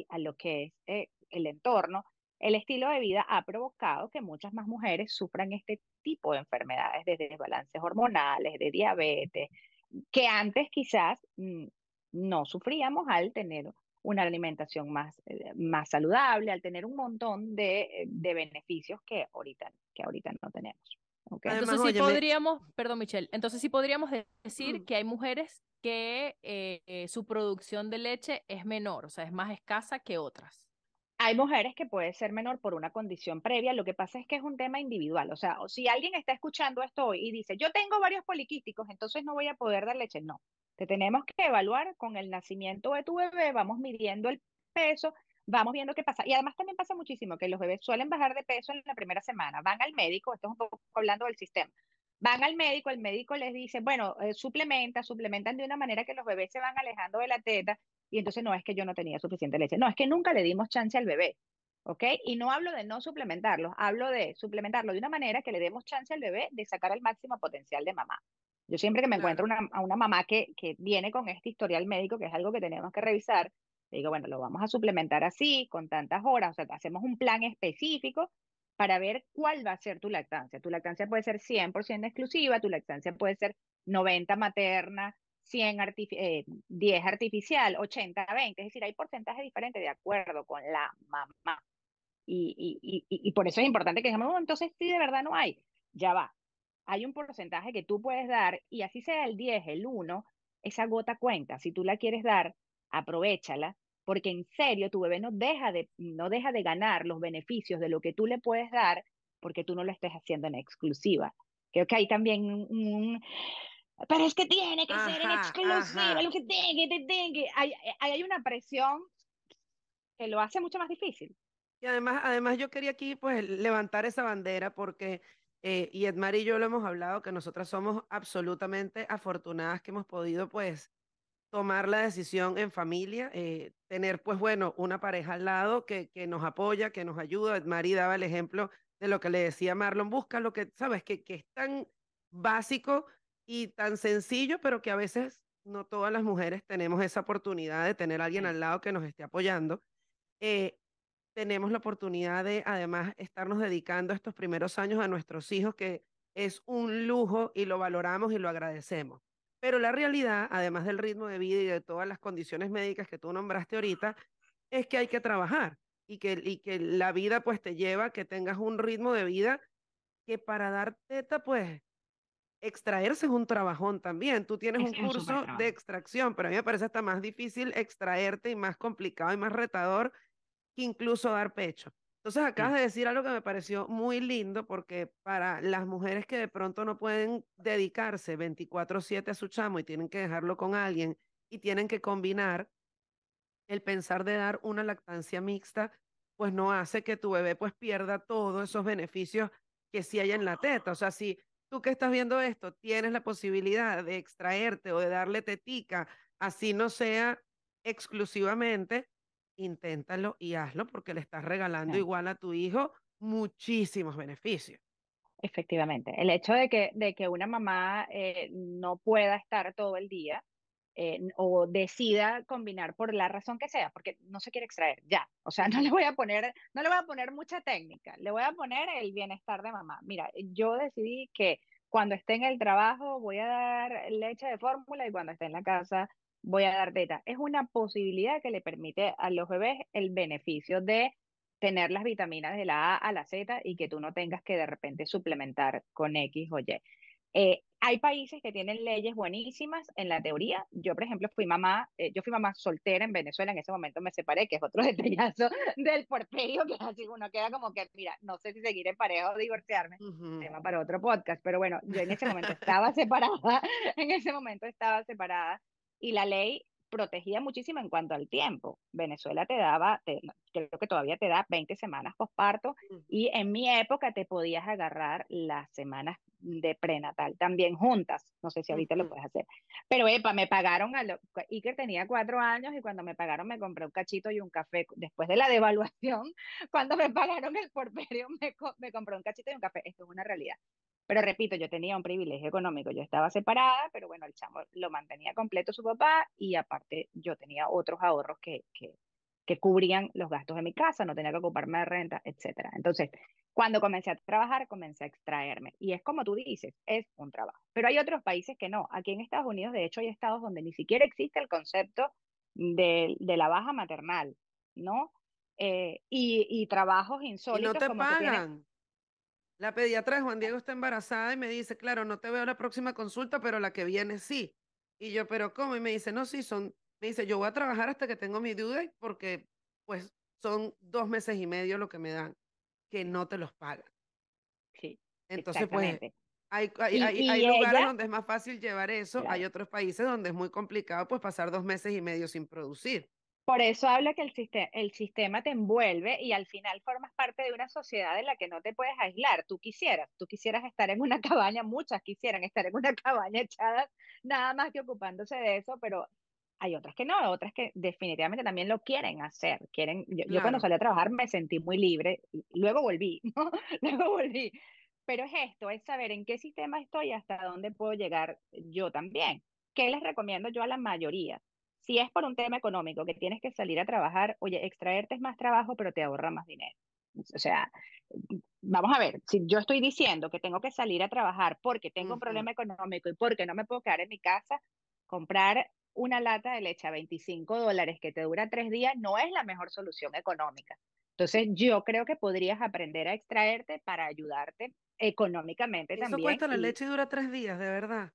Speaker 5: a- lo que es eh, el entorno, el estilo de vida ha provocado que muchas más mujeres sufran este tipo de enfermedades, desde desbalances hormonales, de diabetes, que antes quizás mm, no sufríamos al tener una alimentación más, eh, más saludable, al tener un montón de, eh, de beneficios que ahorita, que ahorita no tenemos. ¿ok?
Speaker 2: Además,
Speaker 1: Entonces sí
Speaker 2: óyeme-
Speaker 1: podríamos, perdón Michelle, entonces sí podríamos de- decir
Speaker 2: Mm.
Speaker 1: que hay mujeres que eh, eh, su producción de leche es menor, o sea, es más escasa que otras.
Speaker 5: Hay mujeres que puede ser menor por una condición previa, lo que pasa es que es un tema individual, o sea, si alguien está escuchando esto hoy y dice, yo tengo varios poliquísticos, entonces no voy a poder dar leche, no, te tenemos que evaluar con el nacimiento de tu bebé, vamos midiendo el peso, vamos viendo qué pasa. Y además también pasa muchísimo que los bebés suelen bajar de peso en la primera semana, van al médico, esto es un poco hablando del sistema, van al médico, el médico les dice, bueno, eh, suplementa, suplementan de una manera que los bebés se van alejando de la teta y entonces no es que yo no tenía suficiente leche, no, es que nunca le dimos chance al bebé, ¿ok? Y no hablo de no suplementarlo, hablo de suplementarlo de una manera que le demos chance al bebé de sacar el máximo potencial de mamá. Yo siempre que me encuentro una, a una mamá que, que viene con este historial médico, que es algo que tenemos que revisar, le digo, bueno, lo vamos a suplementar así, con tantas horas, o sea, hacemos un plan específico para ver cuál va a ser tu lactancia. Tu lactancia puede ser 100% exclusiva, tu lactancia puede ser 90 materna, 100 artifi- eh, 10 artificial, 80 20, es decir, hay porcentajes diferentes de acuerdo con la mamá. Y, y, y, y por eso es importante que digamos, "Oh, entonces sí, de verdad no hay. Ya va. Hay un porcentaje que tú puedes dar y así sea el 10, el 1, esa gota cuenta. Si tú la quieres dar, aprovechala, porque en serio tu bebé no deja de, no deja de ganar los beneficios de lo que tú le puedes dar porque tú no lo estés haciendo en exclusiva. Creo que hay también un, pero es que tiene que ser en exclusiva,
Speaker 2: ajá.
Speaker 5: lo que tenga, te tenga. Hay, hay una presión que lo hace mucho más difícil.
Speaker 2: Y además, además yo quería aquí pues levantar esa bandera porque, eh, y Edmar y yo lo hemos hablado, que nosotras somos absolutamente afortunadas que hemos podido pues tomar la decisión en familia, eh, tener pues bueno, una pareja al lado que, que nos apoya, que nos ayuda. Edmari daba el ejemplo de lo que le decía Marlon, busca lo que, sabes, que, que es tan básico y tan sencillo, pero que a veces no todas las mujeres tenemos esa oportunidad de tener a alguien al lado que nos esté apoyando. Eh, tenemos la oportunidad de además estarnos dedicando estos primeros años a nuestros hijos, que es un lujo y lo valoramos y lo agradecemos. Pero la realidad, además del ritmo de vida y de todas las condiciones médicas que tú nombraste ahorita, es que hay que trabajar y que, y que la vida pues te lleva a que tengas un ritmo de vida que para dar teta pues extraerse es un trabajón también. Tú tienes
Speaker 5: Es
Speaker 2: un curso de extracción, pero a mí me parece hasta más difícil extraerte y más complicado y más retador que incluso dar pecho. Entonces acabas de decir algo que me pareció muy lindo porque para las mujeres que de pronto no pueden dedicarse 24/7 a su chamo y tienen que dejarlo con alguien y tienen que combinar, el pensar de dar una lactancia mixta, pues no hace que tu bebé pues pierda todos esos beneficios que sí hay en la teta. O sea, si tú que estás viendo esto, tienes la posibilidad de extraerte o de darle tetica, así no sea exclusivamente, inténtalo y hazlo porque le estás regalando igual a tu hijo muchísimos beneficios.
Speaker 5: Efectivamente, el hecho de que, de que una mamá eh, no pueda estar todo el día eh, o decida combinar por la razón que sea, porque no se quiere extraer, ya. O sea, no le voy a poner, no le voy a poner mucha técnica, le voy a poner el bienestar de mamá. Mira, yo decidí que cuando esté en el trabajo voy a dar leche de fórmula y cuando esté en la casa voy a dar teta. Es una posibilidad que le permite a los bebés el beneficio de tener las vitaminas de la A a la Z y que tú no tengas que de repente suplementar con X o Y. Eh, hay países que tienen leyes buenísimas en la teoría. Yo, por ejemplo, fui mamá, eh, yo fui mamá soltera en Venezuela, en ese momento me separé, que es otro detallazo del porperio, que así uno queda como que, mira, no sé si seguir en pareja o divorciarme,
Speaker 2: Ujú.
Speaker 5: tema para otro podcast, pero bueno, yo en ese momento estaba separada, en ese momento estaba separada y la ley protegía muchísimo en cuanto al tiempo. Venezuela te daba, te- creo que todavía te da 20 semanas posparto y en mi época te podías agarrar las semanas de prenatal también juntas. No sé si ahorita lo puedes hacer. Pero, epa, me pagaron a lo, Iker tenía cuatro años y cuando me pagaron me compré un cachito y un café. Después de la devaluación, cuando me pagaron el porperio, me, me compré un cachito y un café. Esto es una realidad. Pero repito, yo tenía un privilegio económico. Yo estaba separada, pero bueno, el chamo lo mantenía completo su papá y aparte yo tenía otros ahorros que, que, que cubrían los gastos de mi casa, no tenía que ocuparme de renta, etcétera. Entonces, cuando comencé a trabajar, comencé a extraerme. Y es como tú dices, es un trabajo. Pero hay otros países que no. Aquí en Estados Unidos, de hecho, hay estados donde ni siquiera existe el concepto de, de la baja maternal, ¿no? Eh, y, y trabajos
Speaker 2: Y no
Speaker 5: insólitos
Speaker 2: te
Speaker 5: como
Speaker 2: pagan. La pediatra de Juan Diego está embarazada y me dice, claro, no te veo la próxima consulta, pero la que viene sí. Y yo, pero ¿cómo? Y me dice, no, sí, son, me dice, yo voy a trabajar hasta que tengo mi due date porque pues son dos meses y medio lo que me dan, que no te los pagan.
Speaker 5: Sí,
Speaker 2: Entonces, pues,
Speaker 5: exactamente.
Speaker 2: hay, hay,
Speaker 5: Y,
Speaker 2: hay, lugares donde es más fácil llevar eso, hay otros países donde es muy complicado, pues, pasar dos meses y medio sin producir.
Speaker 5: Por eso habla que el, siste- el sistema te envuelve y al final formas parte de una sociedad en la que no te puedes aislar. Tú quisieras, tú quisieras estar en una cabaña, muchas quisieran estar en una cabaña echadas nada más que ocupándose de eso, pero hay otras que no, otras que definitivamente también lo quieren hacer. Quieren, yo, yo cuando salí a trabajar me sentí muy libre, y luego volví, ¿no? Luego volví. Pero es esto, es saber en qué sistema estoy y hasta dónde puedo llegar yo también. ¿Qué les recomiendo yo a la mayoría? Si es por un tema económico que tienes que salir a trabajar, oye, extraerte es más trabajo, pero te ahorra más dinero. O sea, vamos a ver, si yo estoy diciendo que tengo que salir a trabajar porque tengo un problema económico y porque no me puedo quedar en mi casa, comprar una lata de leche a 25 dólares que te dura tres días no es la mejor solución económica. Entonces, yo creo que podrías aprender a extraerte para ayudarte económicamente
Speaker 2: Eso
Speaker 5: también
Speaker 2: cuesta la leche y dura tres días, de verdad.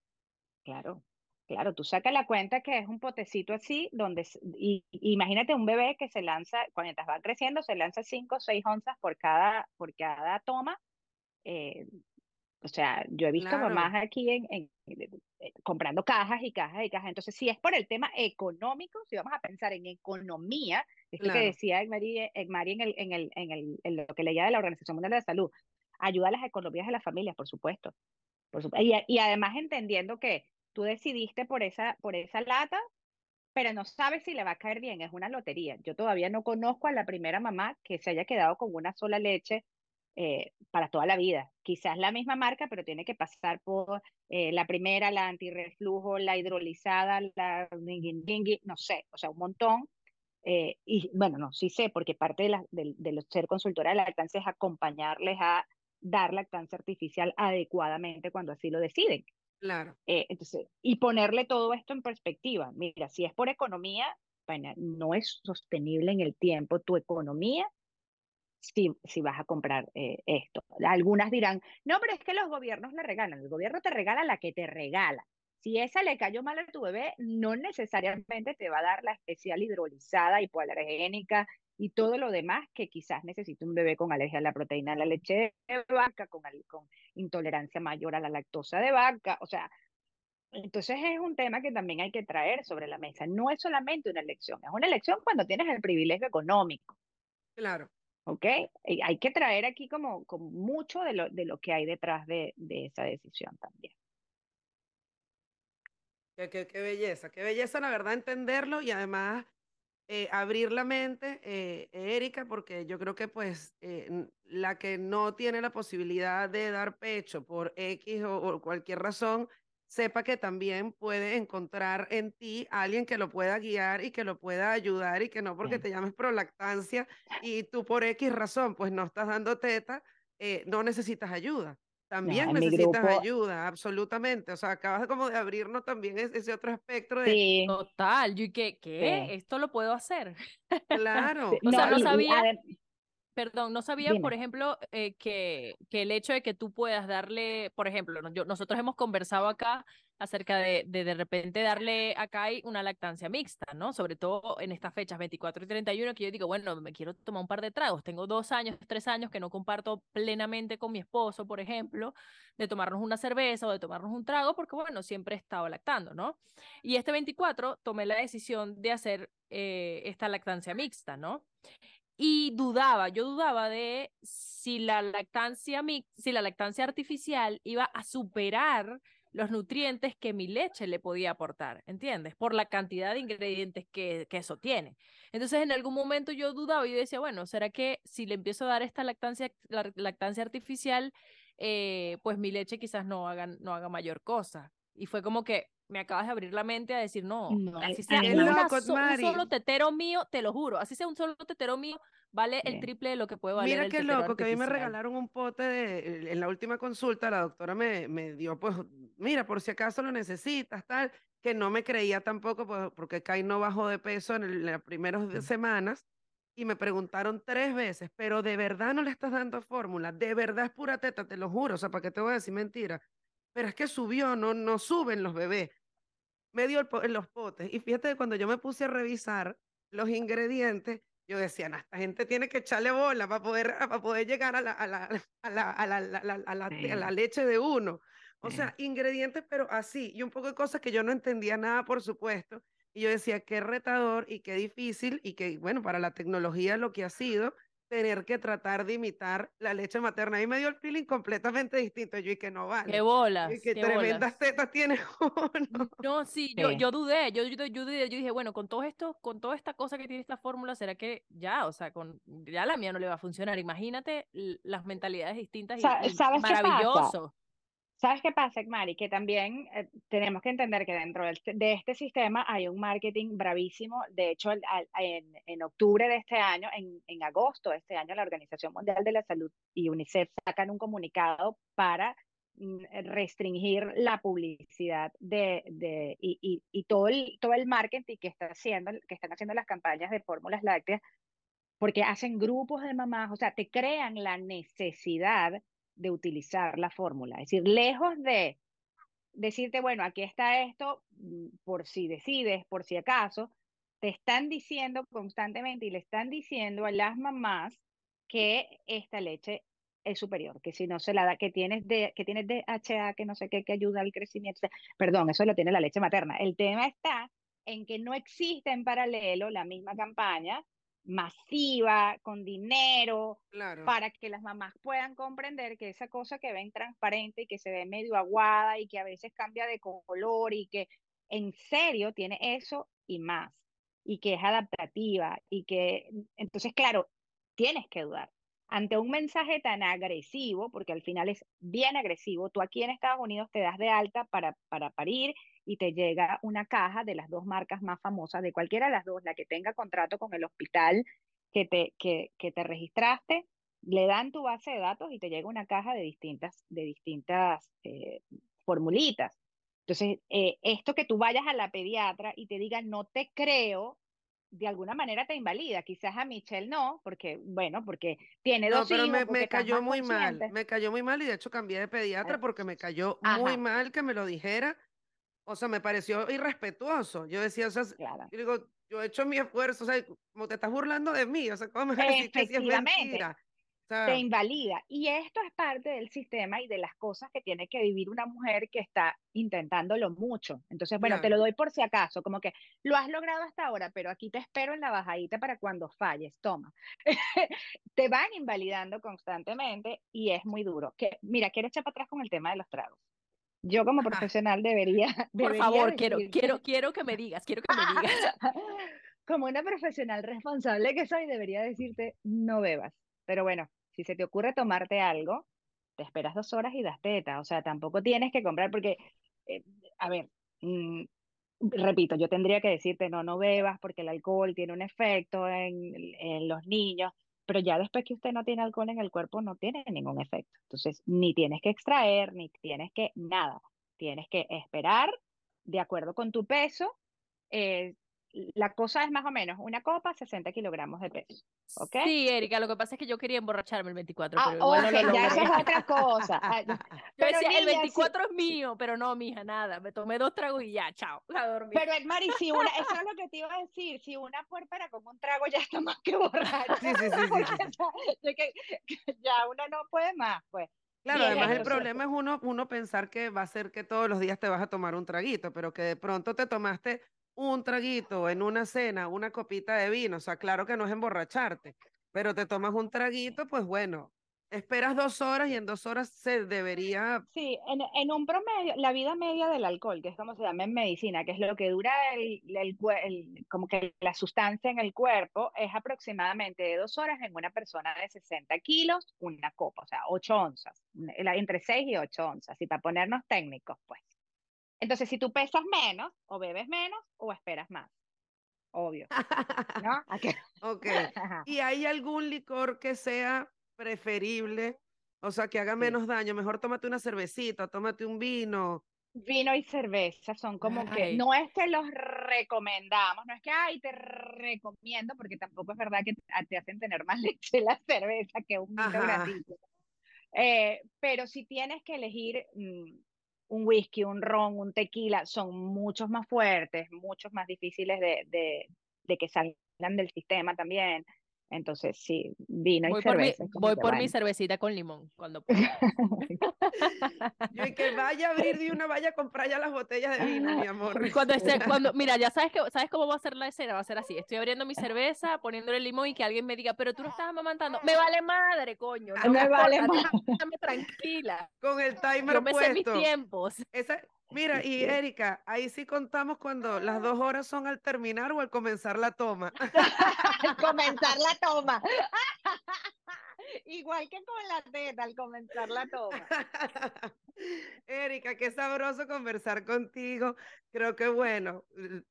Speaker 5: Claro, claro, tú sacas la cuenta que es un potecito así, donde, y, y imagínate un bebé que se lanza, cuando va creciendo, se lanza 5 o 6 onzas por cada, por cada toma. eh, o sea, yo he visto mamás aquí en, en- eh, eh, comprando cajas y cajas y cajas. Entonces, si es por el tema económico, si vamos a pensar en economía, que
Speaker 2: claro,
Speaker 5: decía Egmari, Egmari en, el, en, el, en, el, en lo que leía de la Organización Mundial de la Salud, ayuda a las economías de las familias, por supuesto. Por supuesto. Y, a- y además entendiendo que tú decidiste por esa, por esa lata, pero no sabes si le va a caer bien, es una lotería. Yo todavía no conozco a la primera mamá que se haya quedado con una sola leche eh, para toda la vida. Quizás la misma marca, pero tiene que pasar por eh, la primera, la antirreflujo, la hidrolizada, la no sé, o sea, un montón. Eh, y bueno, no, sí sé, porque parte de, la, de, de ser consultora de lactancia es acompañarles a dar lactancia artificial adecuadamente cuando así lo deciden.
Speaker 2: Claro.
Speaker 5: Eh, entonces, y ponerle todo esto en perspectiva. Mira, si es por economía, bueno, no es sostenible en el tiempo tu economía si, si vas a comprar eh, esto. Algunas dirán, no, pero es que los gobiernos le regalan. El gobierno te regala la que te regala. Si esa le cayó mal a tu bebé, no necesariamente te va a dar la especial hidrolizada, hipoalergénica y todo lo demás que quizás necesite un bebé con alergia a la proteína de la leche de vaca, con, con intolerancia mayor a la lactosa de vaca. O sea, entonces es un tema que también hay que traer sobre la mesa. No es solamente una elección, es una elección cuando tienes el privilegio económico.
Speaker 2: Claro.
Speaker 5: ¿Ok? Hay que traer aquí como, como mucho de lo, de lo que hay detrás de, de esa decisión también.
Speaker 2: Qué, qué- qué belleza, qué belleza, la verdad, entenderlo y además eh, abrir la mente, eh, Erika, porque yo creo que pues eh, la que no tiene la posibilidad de dar pecho por X o, o cualquier razón, sepa que también puede encontrar en ti alguien que lo pueda guiar y que lo pueda ayudar y que no porque te llames prolactancia y tú por X razón pues no estás dando teta, no necesitas ayuda.
Speaker 5: No,
Speaker 2: También necesitas
Speaker 5: grupo,
Speaker 2: ayuda, absolutamente. O sea, acabas como de abrirnos también es- ese otro espectro de,
Speaker 5: sí,
Speaker 1: Total, yo y que, ¿qué?
Speaker 5: sí.
Speaker 1: Esto lo puedo hacer.
Speaker 2: claro,
Speaker 1: O sea,
Speaker 5: No,
Speaker 1: no
Speaker 5: y, y
Speaker 1: sabía, perdón, no sabía, por ejemplo, eh, que, que el hecho de que tú puedas darle, por ejemplo, yo- nosotros hemos conversado acá acerca de, de de repente darle a Kai una lactancia mixta, ¿no? Sobre todo en estas fechas 24 y 31, que yo digo, bueno, me quiero tomar un par de tragos. Tengo dos años, tres años que no comparto plenamente con mi esposo, por ejemplo, de tomarnos una cerveza o de tomarnos un trago, porque bueno, siempre he estado lactando, ¿no? Y este 24 tomé la decisión de hacer eh, esta lactancia mixta, ¿no? Y dudaba, yo dudaba de si la lactancia si la lactancia artificial iba a superar los nutrientes que mi leche le podía aportar, ¿entiendes? Por la cantidad de ingredientes que, que eso tiene. Entonces, en algún momento yo dudaba y decía, bueno, ¿será que si le empiezo a dar esta lactancia, la lactancia artificial, eh, pues mi leche quizás no haga, no haga mayor cosa? Y fue como que me acabas de abrir la mente a decir, no,
Speaker 5: No,
Speaker 1: así sea
Speaker 5: no.
Speaker 1: una so- un solo tetero mío, te lo juro, así sea un solo tetero mío, vale el triple de lo que puede valer
Speaker 2: Mira
Speaker 1: el
Speaker 2: qué loco, que a mí me regalaron un pote de, en la última consulta, la doctora me, me dio, pues, mira, por si acaso lo necesitas, tal, que no me creía tampoco, pues, porque Kai no bajó de peso en, el- en las primeras semanas, y me preguntaron tres veces, pero de verdad no le estás dando fórmula, de verdad es pura teta, te lo juro, o sea, ¿para qué te voy a decir mentira? Pero es que subió, no, no suben los bebés. Me dio en los potes, y fíjate que cuando yo me puse a revisar los ingredientes, yo decía, no, esta gente tiene que echarle bola para poder, para poder llegar a la, leche de uno. O
Speaker 5: sí.
Speaker 2: sea, ingredientes, pero así, y un poco de cosas que yo no entendía nada, por supuesto. Y yo decía, qué retador y qué difícil, y que, bueno, para la tecnología lo que ha sido tener que tratar de imitar la leche materna. A mí me dio el feeling completamente distinto. Yo y que no
Speaker 1: Qué
Speaker 2: vale. Y
Speaker 1: bolas,
Speaker 2: que
Speaker 1: qué
Speaker 2: tremendas
Speaker 1: bolas.
Speaker 2: tetas tiene uno.
Speaker 1: No, sí, yo,
Speaker 5: Sí.
Speaker 1: yo dudé, yo, yo, yo dudé, yo dije, bueno, con todo esto, con toda esta cosa que tiene esta fórmula, ¿será que ya, o sea, con ya la mía no le va a funcionar? Imagínate las mentalidades distintas y,
Speaker 5: Sa-
Speaker 1: y
Speaker 5: ¿Sabes qué pasa?
Speaker 1: maravilloso.
Speaker 5: ¿Sabes qué pasa, Mari? Que también eh, tenemos que entender que dentro de este sistema hay un marketing bravísimo. De hecho, al- al- en, en octubre de este año, en, agosto de este año, la Organización Mundial de la Salud y UNICEF sacan un comunicado para mm, restringir la publicidad de, y, todo el, marketing que, que están haciendo las campañas de fórmulas lácteas porque hacen grupos de mamás, o sea, te crean la necesidad de utilizar la fórmula. Es decir, lejos de decirte, bueno, aquí está esto, mm, por si decides, por si acaso, te están diciendo constantemente y le están diciendo a las mamás que esta leche es superior, que si no se la da, que tienes, de, que tienes DHA, que no sé qué, que ayuda al crecimiento. Perdón, eso lo tiene la leche materna. El tema está en que no existe en paralelo la misma campaña masiva, con dinero,
Speaker 2: Claro.
Speaker 5: para que las mamás puedan comprender que esa cosa que ven transparente y que se ve medio aguada y que a veces cambia de color y que en serio tiene eso y más, y que es adaptativa y que entonces, claro, tienes que dudar. Ante un mensaje tan agresivo, porque al final es bien agresivo, tú aquí en Estados Unidos te das de alta para, para parir y te llega una caja de las dos marcas más famosas, de cualquiera de las dos, la que tenga contrato con el hospital que te, que, que te registraste, le dan tu base de datos y te llega una caja de distintas, de distintas eh, formulitas. Entonces, eh, esto que tú vayas a la pediatra y te digan, no te creo, de alguna manera te invalida. Quizás a Michelle no, porque, bueno, porque tiene
Speaker 2: No,
Speaker 5: dos
Speaker 2: pero
Speaker 5: hijos,
Speaker 2: me, me cayó muy mal, me cayó muy mal y de hecho cambié de pediatra
Speaker 5: Ah,
Speaker 2: porque me cayó muy
Speaker 5: Ajá,
Speaker 2: mal que me lo dijera. O sea, me pareció irrespetuoso. Yo decía, o sea,
Speaker 5: claro.
Speaker 2: yo digo, yo he hecho mi esfuerzo, o sea, como te estás burlando de mí, o sea, ¿cómo me decir que sí es mentira? O sea,
Speaker 5: te invalida. Y esto es parte del sistema y de las cosas que tiene que vivir una mujer que está intentándolo mucho. Entonces, bueno, te lo
Speaker 2: Claro.
Speaker 5: doy por si acaso, como que lo has logrado hasta ahora, pero aquí te espero en la bajadita para cuando falles, toma. te van invalidando constantemente y es muy duro. Que, mira, quiero echar para atrás con el tema de los tragos. Yo como
Speaker 2: Ajá.
Speaker 5: profesional debería,
Speaker 1: Por favor, quiero, quiero, quiero que me digas, quiero que me digas.
Speaker 5: como una profesional responsable que soy, debería decirte, no bebas. Pero bueno, si se te ocurre tomarte algo, te esperas dos horas y das teta. O sea, tampoco tienes que comprar porque, eh, a ver, mm, repito, yo tendría que decirte, no, no bebas porque el alcohol tiene un efecto en, en los niños, pero ya después que usted no tiene alcohol en el cuerpo, no tiene ningún efecto. Entonces, ni tienes que extraer, ni tienes que nada. Tienes que esperar de acuerdo con tu peso. eh, la cosa es más o menos una copa, 60 kilogramos de peso. ¿Ok?
Speaker 1: Sí, Erika, lo que pasa es que yo quería emborracharme el 24,
Speaker 5: Ah,
Speaker 1: pero igual no lo
Speaker 5: ok, ya eso es otra cosa.
Speaker 1: Yo
Speaker 5: pero
Speaker 1: decía, el
Speaker 5: niña, sí.
Speaker 1: 24 es mío, pero no, mija, nada. Me tomé dos tragos y ya, chao, a dormir.
Speaker 5: Pero, Mari, si una, eso es lo que te iba a decir, si una puerpera con un trago ya está más que borracha.
Speaker 2: Sí, sí, sí,
Speaker 5: ya- una no puede más, pues.
Speaker 2: Claro, además el problema es uno, uno pensar que va a ser que todos los días te vas a tomar un traguito, pero que de pronto te tomaste un traguito en una cena, una copita de vino, o sea, claro que no es emborracharte, pero te tomas un traguito, pues bueno, esperas dos horas y en dos horas se debería,
Speaker 5: Sí, en, en un promedio, la vida media del alcohol, que es como se llama en medicina, que es lo que dura el, el el- como que la sustancia en el cuerpo, es aproximadamente de dos horas en una persona de 60 kilos, una copa, o sea, 8 onzas, entre 6 y 8 onzas, y para ponernos técnicos, pues. Entonces, si tú pesas menos, o bebes menos, o esperas más, obvio, ¿no? ¿A qué?
Speaker 2: ok. ¿Y hay algún licor que sea preferible? O sea, que haga
Speaker 5: Sí.
Speaker 2: menos daño. Mejor tómate una cervecita, tómate un vino.
Speaker 5: Vino y cerveza son como que,
Speaker 1: Ay.
Speaker 5: no es que los recomendamos, no es que, ay, te recomiendo, porque tampoco es verdad que te hacen tener más leche la cerveza que un vino grandito. Eh, pero si tienes que elegir mm, un whisky, un ron, un tequila, son muchos más fuertes, muchos más difíciles de, de, de que salgan del sistema también. Entonces, sí, vino y
Speaker 1: Voy por, mi,
Speaker 5: cerveza. es como
Speaker 1: voy por mi cervecita con limón cuando pueda.
Speaker 2: Yo y que vaya a abrir de una, vaya a comprar ya las botellas de vino, mi amor.
Speaker 1: Y Cuando esté, cuando, mira, ya sabes que, sabes cómo va a ser la escena, va a ser así. Estoy abriendo mi cerveza, poniéndole limón y que alguien me diga, pero tú no estás amamantando. Me vale madre, coño. No
Speaker 5: Me vale
Speaker 1: importa,
Speaker 5: madre.
Speaker 1: déjame tranquila.
Speaker 2: Con el timer
Speaker 1: Yo me sé mis
Speaker 2: puesto.
Speaker 1: tiempos.
Speaker 2: Esa, mira, y Erika, ahí sí contamos cuando las dos horas son al terminar o al comenzar la toma.
Speaker 5: al comenzar la toma. Igual que con la teta, al comenzar la toma.
Speaker 2: Erika, qué sabroso conversar contigo. Creo que bueno,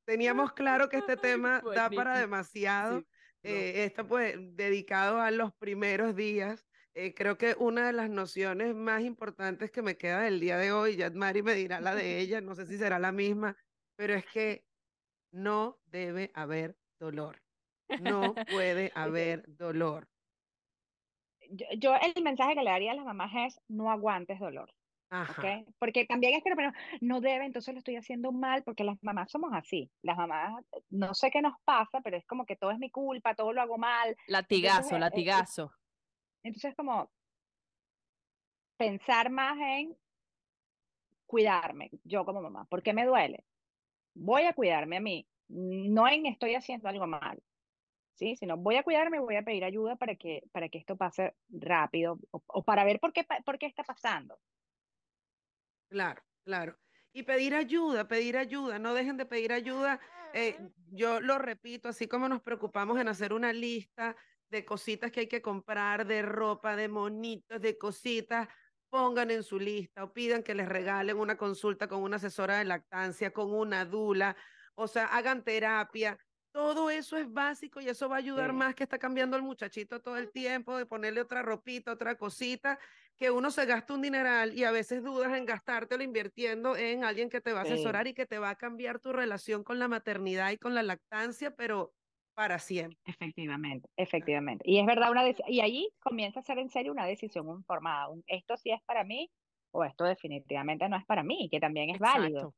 Speaker 2: teníamos claro que este tema da para demasiado. Eh, esto pues dedicado a los primeros días. Eh, creo que una de las nociones más importantes que me queda del día de hoy, ya Mari me dirá la de ella, no sé si será la misma, pero es que no debe haber dolor. No puede haber dolor.
Speaker 5: Yo, yo el mensaje que le daría a las mamás es no aguantes dolor,
Speaker 2: Ajá.
Speaker 5: ¿ok? Porque también es que pero no debe, entonces lo estoy haciendo mal, porque las mamás somos así. Las mamás, no sé qué nos pasa, pero es como que todo es mi culpa, todo lo hago mal.
Speaker 1: Latigazo,
Speaker 5: Entonces, eh, eh,
Speaker 1: latigazo.
Speaker 5: Entonces como pensar más en cuidarme, yo como mamá. ¿Por qué me duele? Voy a cuidarme a mí, no en estoy haciendo algo mal. ¿sí? Sino voy a cuidarme, voy a pedir ayuda para que, para que esto pase rápido o, o para ver por qué, por qué está pasando.
Speaker 2: Claro, claro. Y pedir ayuda, pedir ayuda, no dejen de pedir ayuda. Eh, yo lo repito, así como nos preocupamos en hacer una lista de cositas que hay que comprar, de ropa, de monitos, de cositas, pongan en su lista o pidan que les regalen una consulta con una asesora de lactancia, con una dula, o sea, hagan terapia. Todo eso es básico y eso va a ayudar
Speaker 5: Sí.
Speaker 2: más que está cambiando el muchachito todo el tiempo, de ponerle otra ropita, otra cosita que uno se gasta un dineral y a veces dudas en gastártelo invirtiendo en alguien que te va a
Speaker 5: Sí.
Speaker 2: asesorar y que te va a cambiar tu relación con la maternidad y con la lactancia, pero para siempre.
Speaker 5: Efectivamente, efectivamente. Y es verdad, una deci- y ahí comienza a ser en serio una decisión informada. un, esto sí es para mí o esto definitivamente no es para mí, que también es válido.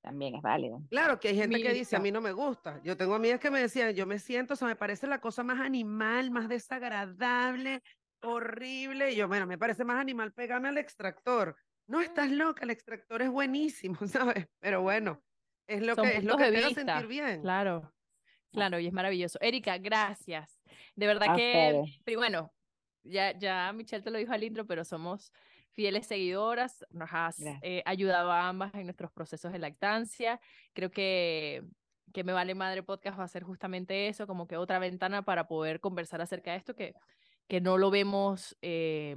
Speaker 5: También es válido.
Speaker 2: Claro que hay gente que dice, a mí no me gusta. Yo tengo amigas que me decían, yo me siento, o sea, me parece la cosa más animal, más desagradable, horrible. Y yo, bueno, me parece más animal pegarme al extractor. No estás loca, el extractor es buenísimo, ¿sabes? Pero bueno, es lo
Speaker 1: Son
Speaker 2: que es lo que te sentir bien.
Speaker 1: Claro, claro, y es maravilloso. Erika, gracias. De verdad
Speaker 5: A
Speaker 1: que, bueno, ya, ya Michelle te lo dijo al intro, pero somos fieles seguidoras, nos has eh, ayudado a ambas en nuestros procesos de lactancia. Creo que, que Me Vale Madre Podcast va a ser justamente eso, como que otra ventana para poder conversar acerca de esto que, que no lo vemos, eh,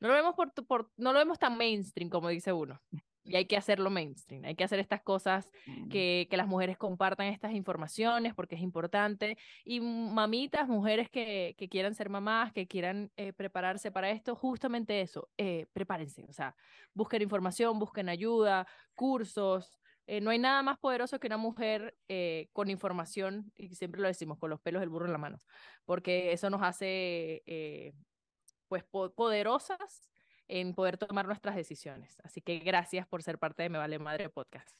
Speaker 1: no lo vemos por, por, no lo vemos tan mainstream como dice uno. Y hay que hacerlo mainstream, hay que hacer estas cosas que, que las mujeres compartan estas informaciones porque es importante. Y mamitas, mujeres que, que quieran ser mamás, que quieran eh, prepararse para esto, justamente eso, eh, prepárense, o sea, busquen información, busquen ayuda, cursos. eh, no hay nada más poderoso que una mujer con información, y siempre lo decimos, con los pelos del burro en la mano, porque eso nos hace pues po- poderosas en poder tomar nuestras decisiones. Así que gracias por ser parte de Me Vale Madre Podcast.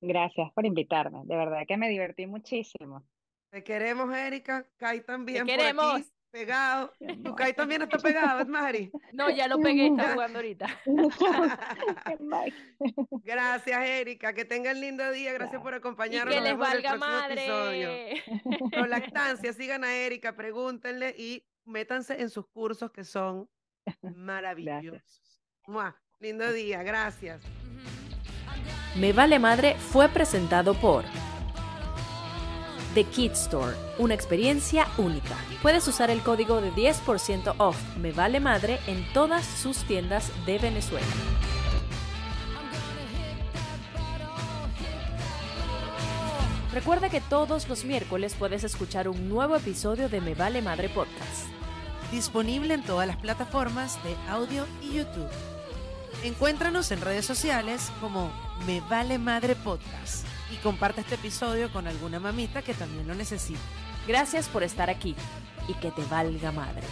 Speaker 5: Gracias por invitarme. De verdad que me divertí muchísimo.
Speaker 2: Te queremos, Erika. Kai también por
Speaker 1: queremos.
Speaker 2: aquí, pegado. Tu. Kai también está pegado, es Mari.
Speaker 1: No, ya lo pegué, está jugando ahorita.
Speaker 2: Gracias, Erika. Que tengan lindo día. Gracias por
Speaker 1: Y
Speaker 2: acompañarnos.
Speaker 1: que
Speaker 2: Nos
Speaker 1: les
Speaker 2: vemos en el
Speaker 1: valga
Speaker 2: próximo episodio.
Speaker 1: madre.
Speaker 2: Prolactancia, sigan a Erika, pregúntenle y métanse en sus cursos que son maravillosos. ¡Mua! Lindo día, gracias.
Speaker 6: Me Vale Madre fue presentado por The Kid Store, una experiencia única. Puedes usar el código de 10% off Me Vale Madre en todas sus tiendas de Venezuela. Recuerda que todos los miércoles puedes escuchar un nuevo episodio de Me Vale Madre Podcast.
Speaker 4: Disponible en todas las plataformas de audio y YouTube. Encuéntranos en redes sociales como Me Vale Madre Podcast y comparte este episodio con alguna mamita que también lo necesite.
Speaker 6: Gracias por estar aquí y que te valga madre.